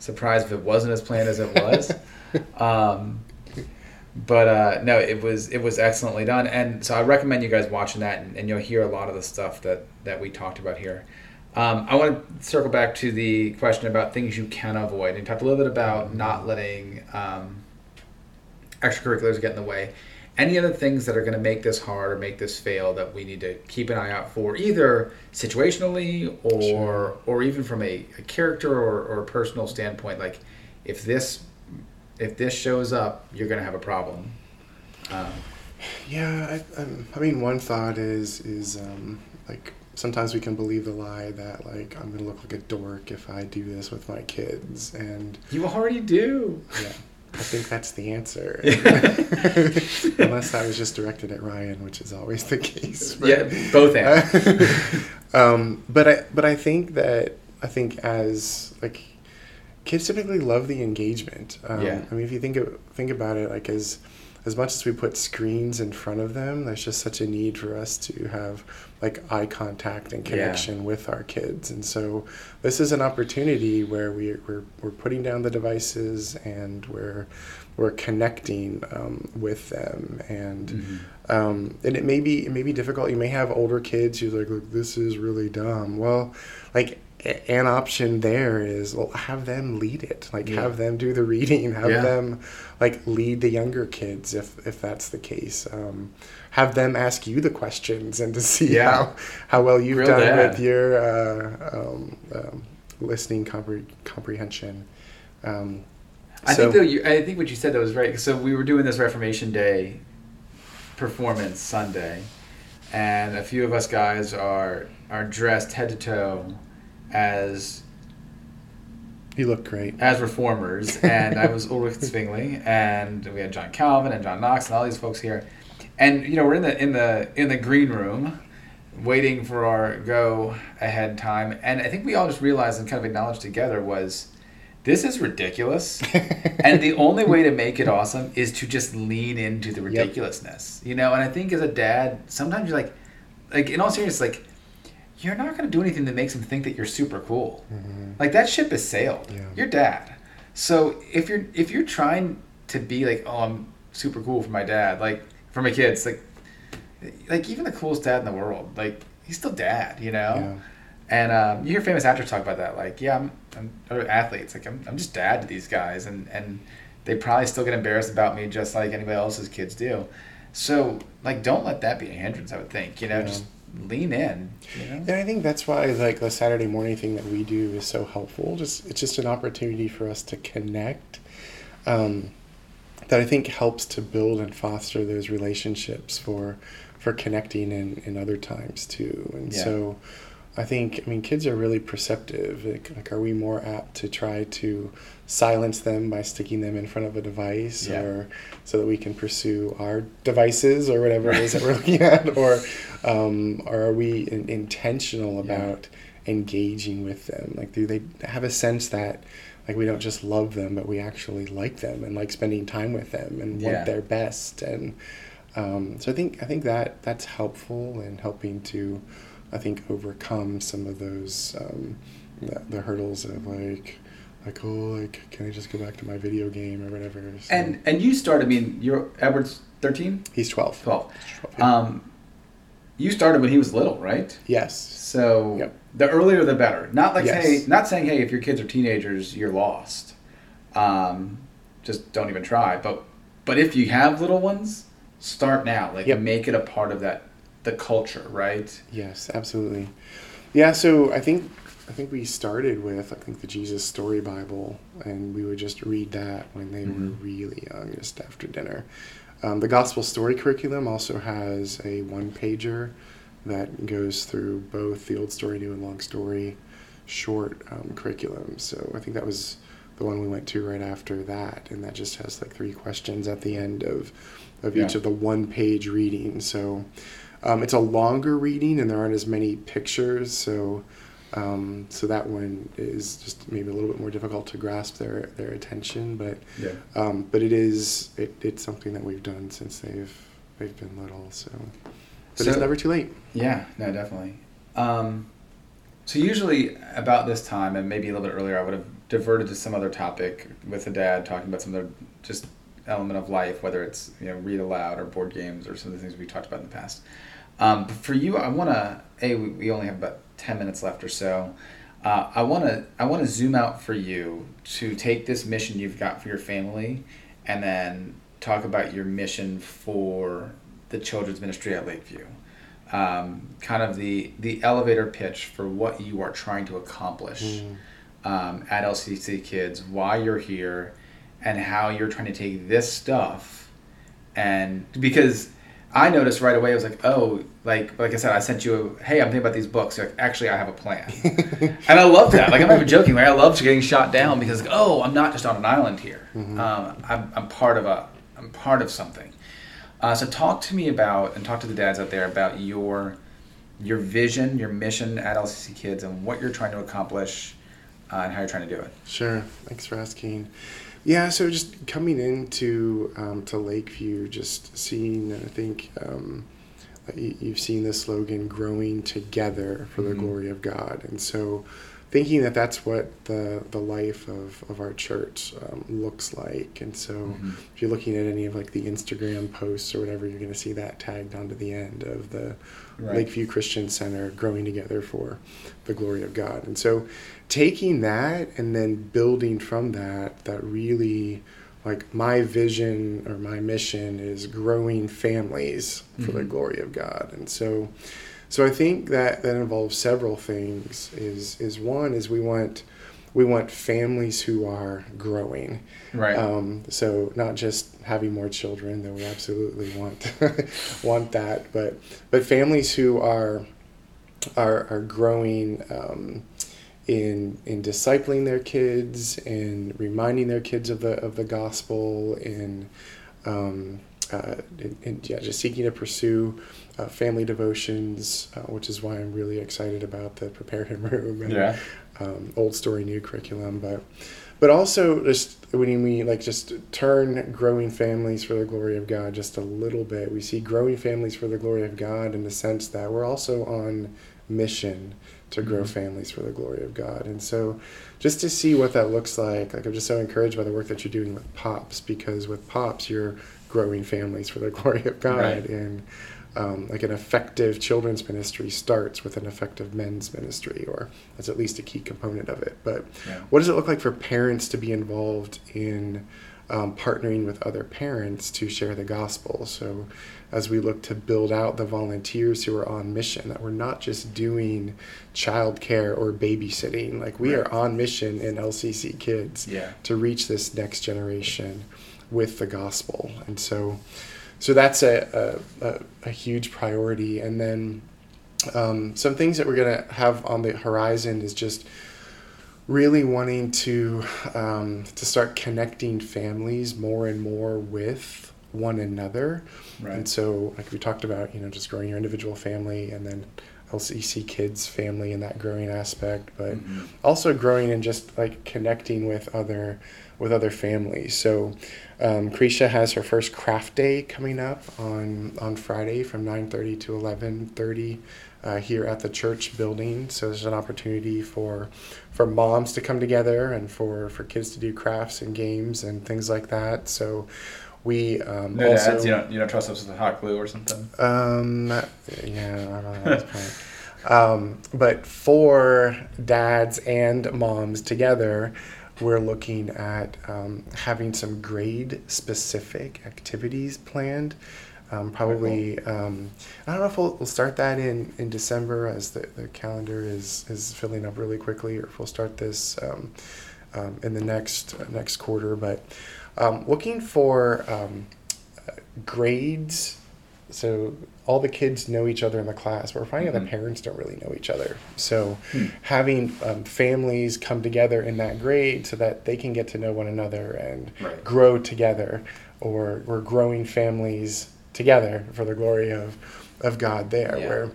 surprised if it wasn't as planned as it was. um, but uh, no, it was it was excellently done, and so I recommend you guys watching that, and, and you'll hear a lot of the stuff that that we talked about here. Um, I want to circle back to the question about things you can avoid, and you talked a little bit about not letting um, extracurriculars get in the way. Any other things that are going to make this hard or make this fail that we need to keep an eye out for, either situationally or Sure. or even from a, a character or, or personal standpoint? Like, if this if this shows up, you're gonna have a problem. Um, Yeah, I, I mean, one thought is is um, like sometimes we can believe the lie that like I'm gonna look like a dork if I do this with my kids, and you already do. yeah, I think that's the answer. Unless that was just directed at Ryan, which is always the case. but- Yeah, both ends. um, but I but I think that I think as like kids typically love the engagement. Um, Yeah. I mean, if you think of, think about it, like as as much as we put screens in front of them, there's just such a need for us to have like eye contact and Yeah. connection with our kids. And so this is an opportunity where we, we're, we're putting down the devices and we're, we're connecting um, with them. And, Mhm. um, and it may be, it may be difficult. You may have older kids who's like, look, this is really dumb. Well, like an option there is well have them lead it like Yeah. have them do the reading have Yeah. them like lead the younger kids if if that's the case um, have them ask you the questions and to see Yeah. how how well you've Real done with your uh, um, um, listening compre- comprehension um, I so- think though you, I think what you said that was right. So we were doing this Reformation Day performance Sunday, and a few of us guys are are dressed head to toe as you look great as reformers, and I was Ulrich Zwingli, and we had John Calvin and John Knox and all these folks here, and you know we're in the in the in the green room, waiting for our go ahead time, and I think we all just realized and kind of acknowledged together was, this is ridiculous, and the only way to make it awesome is to just lean into the ridiculousness, you know. And I think as a dad, sometimes you're like, like in all seriousness, like. You're not going to do anything that makes them think that you're super cool. Mhm. Like that ship has sailed. Yeah. You're dad. So if you're if you're trying to be like, oh, I'm super cool for my dad, like for my kids, like like even the coolest dad in the world, like he's still dad, you know. Yeah. And um, you hear famous actors talk about that, like, yeah, I'm, I'm or athletes, like I'm, I'm just dad to these guys, and and they probably still get embarrassed about me just like anybody else's kids do. So like, don't let that be a hindrance. I would think, you know, Yeah. just lean in. You know? And I think that's why like the Saturday morning thing that we do is so helpful. Just it's just an opportunity for us to connect. Um, that I think helps to build and foster those relationships for for connecting in, in other times too. And Yeah. so I think I mean kids are really perceptive. Like, like are we more apt to try to silence them by sticking them in front of a device Yeah. or so that we can pursue our devices or whatever it is that we're looking at or um, or are we in, intentional Yeah. about engaging with them like do they have a sense that like we don't just love them but we actually like them and like spending time with them and Yeah. want their best and um, so I think I think that that's helpful in helping to I think overcome some of those um, the, the hurdles of like like oh like can I just go back to my video game or whatever so And and you started. I mean, you're Edward's thirteen. he's 12 12. He's 12, yeah. Um, you started when he was little, right? yes So Yep. the earlier the better. Not like Yes. hey, not saying hey, if your kids are teenagers, you're lost. Um, just don't even try. But but if you have little ones, start now. Like Yep. make it a part of that the culture, right? Yes, absolutely. Yeah, so I think I think we started with I think the Jesus Story Bible, and we would just read that when they were Mhm. really young, just after dinner. Um, the Gospel Story curriculum also has a one pager that goes through both the Old Story, New and Long Story short um, curriculum. So I think that was the one we went to right after that, and that just has like three questions at the end of of each of the one page readings. So um, it's a longer reading, and there aren't as many pictures. So um, so that one is just maybe a little bit more difficult to grasp their their attention, but Yeah. um, but it is it, it's something that we've done since they've they've been little. So but it's never too late. Yeah, no, definitely. Um, so usually about this time, and maybe a little bit earlier, I would have diverted to some other topic with the dad, talking about some other just element of life, whether it's you know read aloud or board games or some of the things we talked about in the past. Um, but for you, I want to. A, we, we only have about ten minutes left or so. Uh, I want to. I want to zoom out for you to take this mission you've got for your family, and then talk about your mission for the children's ministry at Lakeview um, kind of the the elevator pitch for what you are trying to accomplish Mm. um, at LCC Kids, why you're here, and how you're trying to take this stuff and because I noticed right away I was like oh like like I said I sent you a hey I'm thinking about these books. You're like actually I have a plan. And I love that. Like I'm not even joking like I love getting shot down because oh I'm not just on an island here. Mm-hmm. um, I'm, I'm part of a I'm part of something. Uh, so talk to me about and talk to the dads out there about your your vision your mission at LCC Kids and what you're trying to accomplish uh, and how you're trying to do it. Sure. Thanks for asking. Yeah, so just coming into um, to Lakeview, just seeing, I think um, you- you've seen the slogan "Growing Together for the Mhm. Glory of God," and so thinking that that's what the the life of, of our church um, looks like. And so, Mhm. if you're looking at any of like the Instagram posts or whatever, you're going to see that tagged onto the end of the Right. Lakeview Christian Center growing together for the glory of God. And so taking that and then building from that, that really like my vision or my mission is growing families for the Mhm. glory of God. And so so I think that that involves several things. Is is one is we want we want families who are growing. right Um, so not just having more children, though we absolutely want want that, but but families who are are are growing um, in in discipling their kids, in reminding their kids of the of the gospel, in um, uh, in, in, yeah, just seeking to pursue uh, family devotions, uh, which is why I'm really excited about the Prepare Him Room and yeah um, old story, new curriculum, but but also just when we like just turn growing families for the glory of God just a little bit, we see growing families for the glory of God in the sense that we're also on mission to grow Mhm. families for the glory of God, and so just to see what that looks like, like I'm just so encouraged by the work that you're doing with Pops because with Pops you're growing families for the glory of God Right. and um, like an effective children's ministry starts with an effective men's ministry, or that's at least a key component of it. But yeah what does it look like for parents to be involved in um, partnering with other parents to share the gospel? So, as we look to build out the volunteers who are on mission, that we're not just doing childcare or babysitting, like we Right. are on mission in LCC Kids yeah to reach this next generation with the gospel. And so, so that's a, a, a, huge priority. And then um, some things that we're going to have on the horizon is just really wanting to um, to start connecting families more and more with one another. right. And so, like we talked about, you know, just growing your individual family and then LCC kids family in that growing aspect, but Mhm. also growing and just like connecting with other with other families. So, um, Krisha has her first craft day coming up on on Friday from nine thirty to eleven thirty. Uh, here at the church building, so there's an opportunity for for moms to come together and for for kids to do crafts and games and things like that. So we um, no also dads you don't you don't trust us with hot glue or something um, yeah, I don't know point. Um, but for dads and moms together, we're looking at um, having some grade specific activities planned. Um, probably, um, I don't know if we'll, we'll start that in, in December as the, the calendar is, is filling up really quickly, or if we'll start this um, um, in the next next quarter. But um, looking for um, uh, grades so all the kids know each other in the class, but we're finding that Mhm. the parents don't really know each other. So Hmm. having um, families come together in that grade so that they can get to know one another and Right. grow together, or we're growing families together for the glory of of God. There, Yeah. where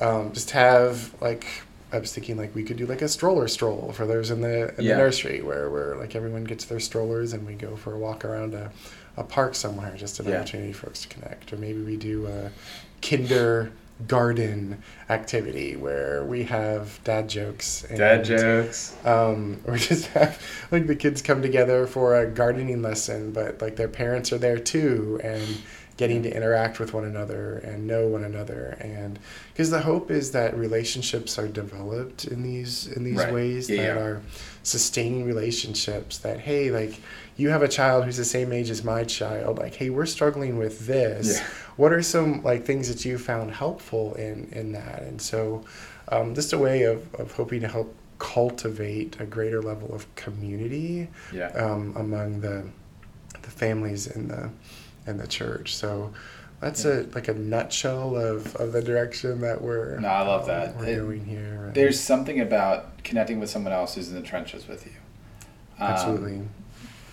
um, just have like I was thinking like we could do like a stroller stroll for those in the in Yeah. the nursery where where like everyone gets their strollers and we go for a walk around a, a park somewhere, just an Yeah. opportunity for folks to connect. Or maybe we do a kindergarten activity where we have dad jokes. And, dad jokes Um, or just have like the kids come together for a gardening lesson, but like their parents are there too, and getting to interact with one another and know one another, and because the hope is that relationships are developed in these in these Right. ways Yeah, that yeah. are sustaining relationships. That hey, like you have a child who's the same age as my child, like hey, we're struggling with this Yeah. what are some like things that you found helpful in in that and so um, just a way of, of hoping to help cultivate a greater level of community yeah um, among the the families in the in the church. So that's a like a nutshell of, of the direction that we're. No, I love that. We're It- going here. There's something about connecting with someone else who's in the trenches with you. Um, absolutely.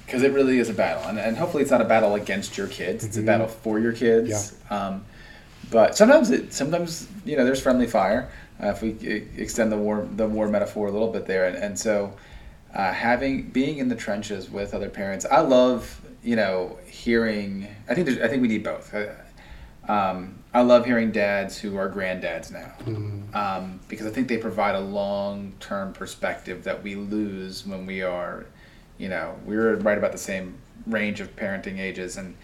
Because it really is a battle, and, and hopefully it's not a battle against your kids. It's a Mhm. battle for your kids. Um, but sometimes it, sometimes you know, there's friendly fire. Uh, if we extend the war the war metaphor a little bit there, and, and so uh, having being in the trenches with other parents, I love you know hearing. I think there's, I think we need both. Uh, Um, I love hearing dads who are granddads now Mhm. um, because I think they provide a long term perspective that we lose when we are, you know, we were right about the same range of parenting ages, and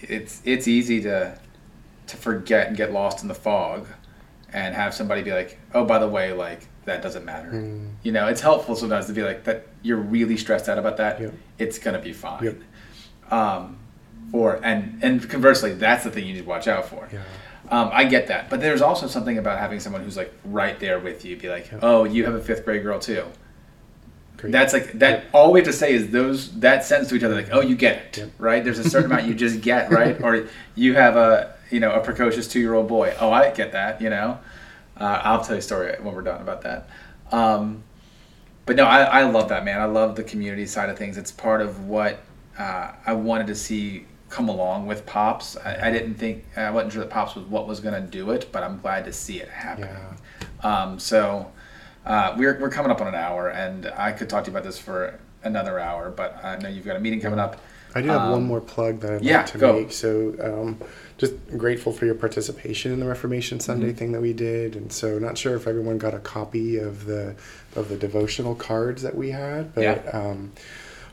it's it's easy to to forget and get lost in the fog, and have somebody be like, oh, by the way, like that doesn't matter. Mm. You know, it's helpful sometimes to be like that. You're really stressed out about that. Yep. It's gonna be fine. Yep. Um, or and and conversely, that's the thing you need to watch out for. Yeah. Um, I get that, but there's also something about having someone who's like right there with you. Be like, Yeah. oh, you have a fifth grade girl too. Great. That's like that. All we have to say is those that sentence to each other, like, oh, you get it, Yep. right? There's a certain amount you just get, right? Or you have a you know a precocious two year old boy. Oh, I get that. You know, uh, I'll tell you a story when we're done about that. Um, but no, I, I love that man. I love the community side of things. It's part of what uh, I wanted to see come along with Pops. I, I didn't think I wasn't sure that Pops was what was going to do it, but I'm glad to see it happening. Um, so uh, we're we're coming up on an hour, and I could talk to you about this for another hour, but I know you've got a meeting coming up. I do have one Um, more plug that I'd yeah, like to go. make. So, um, just grateful for your participation in the Reformation Sunday Mm-hmm. thing that we did, and so not sure if everyone got a copy of the of the devotional cards that we had, but Yeah. um,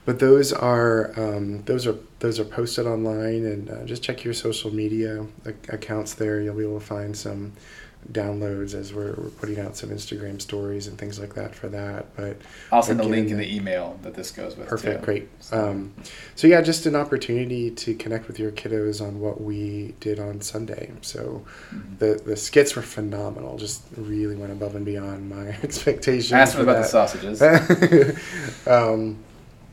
but those are um, those are those are posted online, and uh, just check your social media accounts there. You'll be able to find some downloads as we're, we're putting out some Instagram stories and things like that for that. But I'll send the link in the email that this goes with. Perfect, too. great. So- Um, so yeah, just an opportunity to connect with your kiddos on what we did on Sunday. So Mhm. the the skits were phenomenal. Just really went above and beyond my expectations. Ask them for about the sausages. um,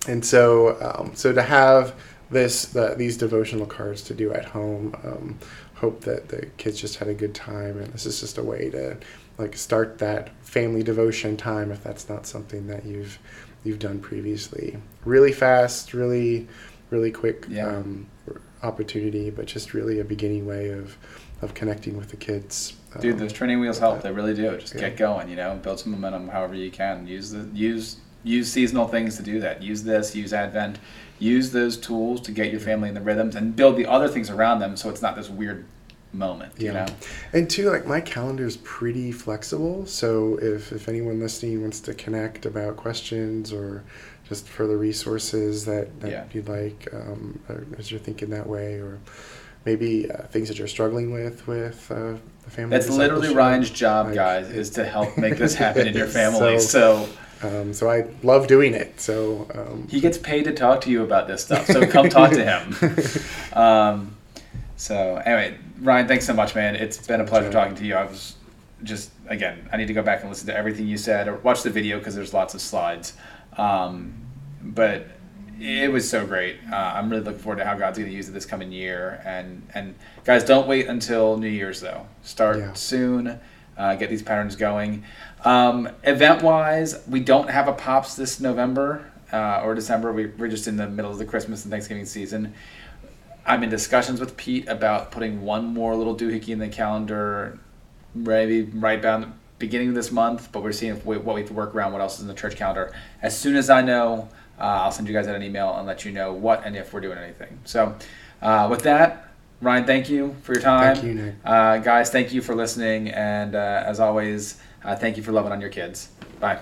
and so um, so to have this the, these devotional cards to do at home. Um, hope that the kids just had a good time, and this is just a way to like start that family devotion time if that's not something that you've you've done previously. Really fast, really really quick Yeah. um, opportunity, but just really a beginning way of of connecting with the kids. Dude, Um, those training wheels help. They really do. Just Yeah. get going. You know, build some momentum however you can. Use the use use seasonal things to do that. Use this. Use Advent. Use those tools to get your family in the rhythms and build the other things around them, so it's not this weird moment. You know. And two, like my calendar is pretty flexible. So if, if anyone listening wants to connect about questions or just further resources that, that Yeah. you'd like, um, as you're thinking that way, or maybe uh, things that you're struggling with with uh, the family. That's literally. Ryan's job, Like, guys, is to help make this happen in your So- family. So, Um, so I love doing it. So um, he gets paid to talk to you about this stuff. So come talk to him. Um, so anyway, Ryan, thanks so much, man. It's been a pleasure Sure. talking to you. I was just again, I need to go back and listen to everything you said or watch the video because there's lots of slides. Um, but it was so great. Uh, I'm really looking forward to how God's going to use it this coming year. And and guys, don't wait until New Year's though. Start Yeah. soon. Uh, get these patterns going. Um, event wise, we don't have a pops this November uh, or December. We, we're just in the middle of the Christmas and Thanksgiving season. I'm in discussions with Pete about putting one more little doohickey in the calendar, maybe right down the beginning of this month. But we're seeing we, what we have to work around, what else is in the church calendar. As soon as I know, uh, I'll send you guys out an email and let you know what and if we're doing anything. So, uh, with that, Ryan, thank you for your time. Thank you, Nick. Uh, guys, thank you for listening. And uh, as always, uh, thank you for loving on your kids. Bye.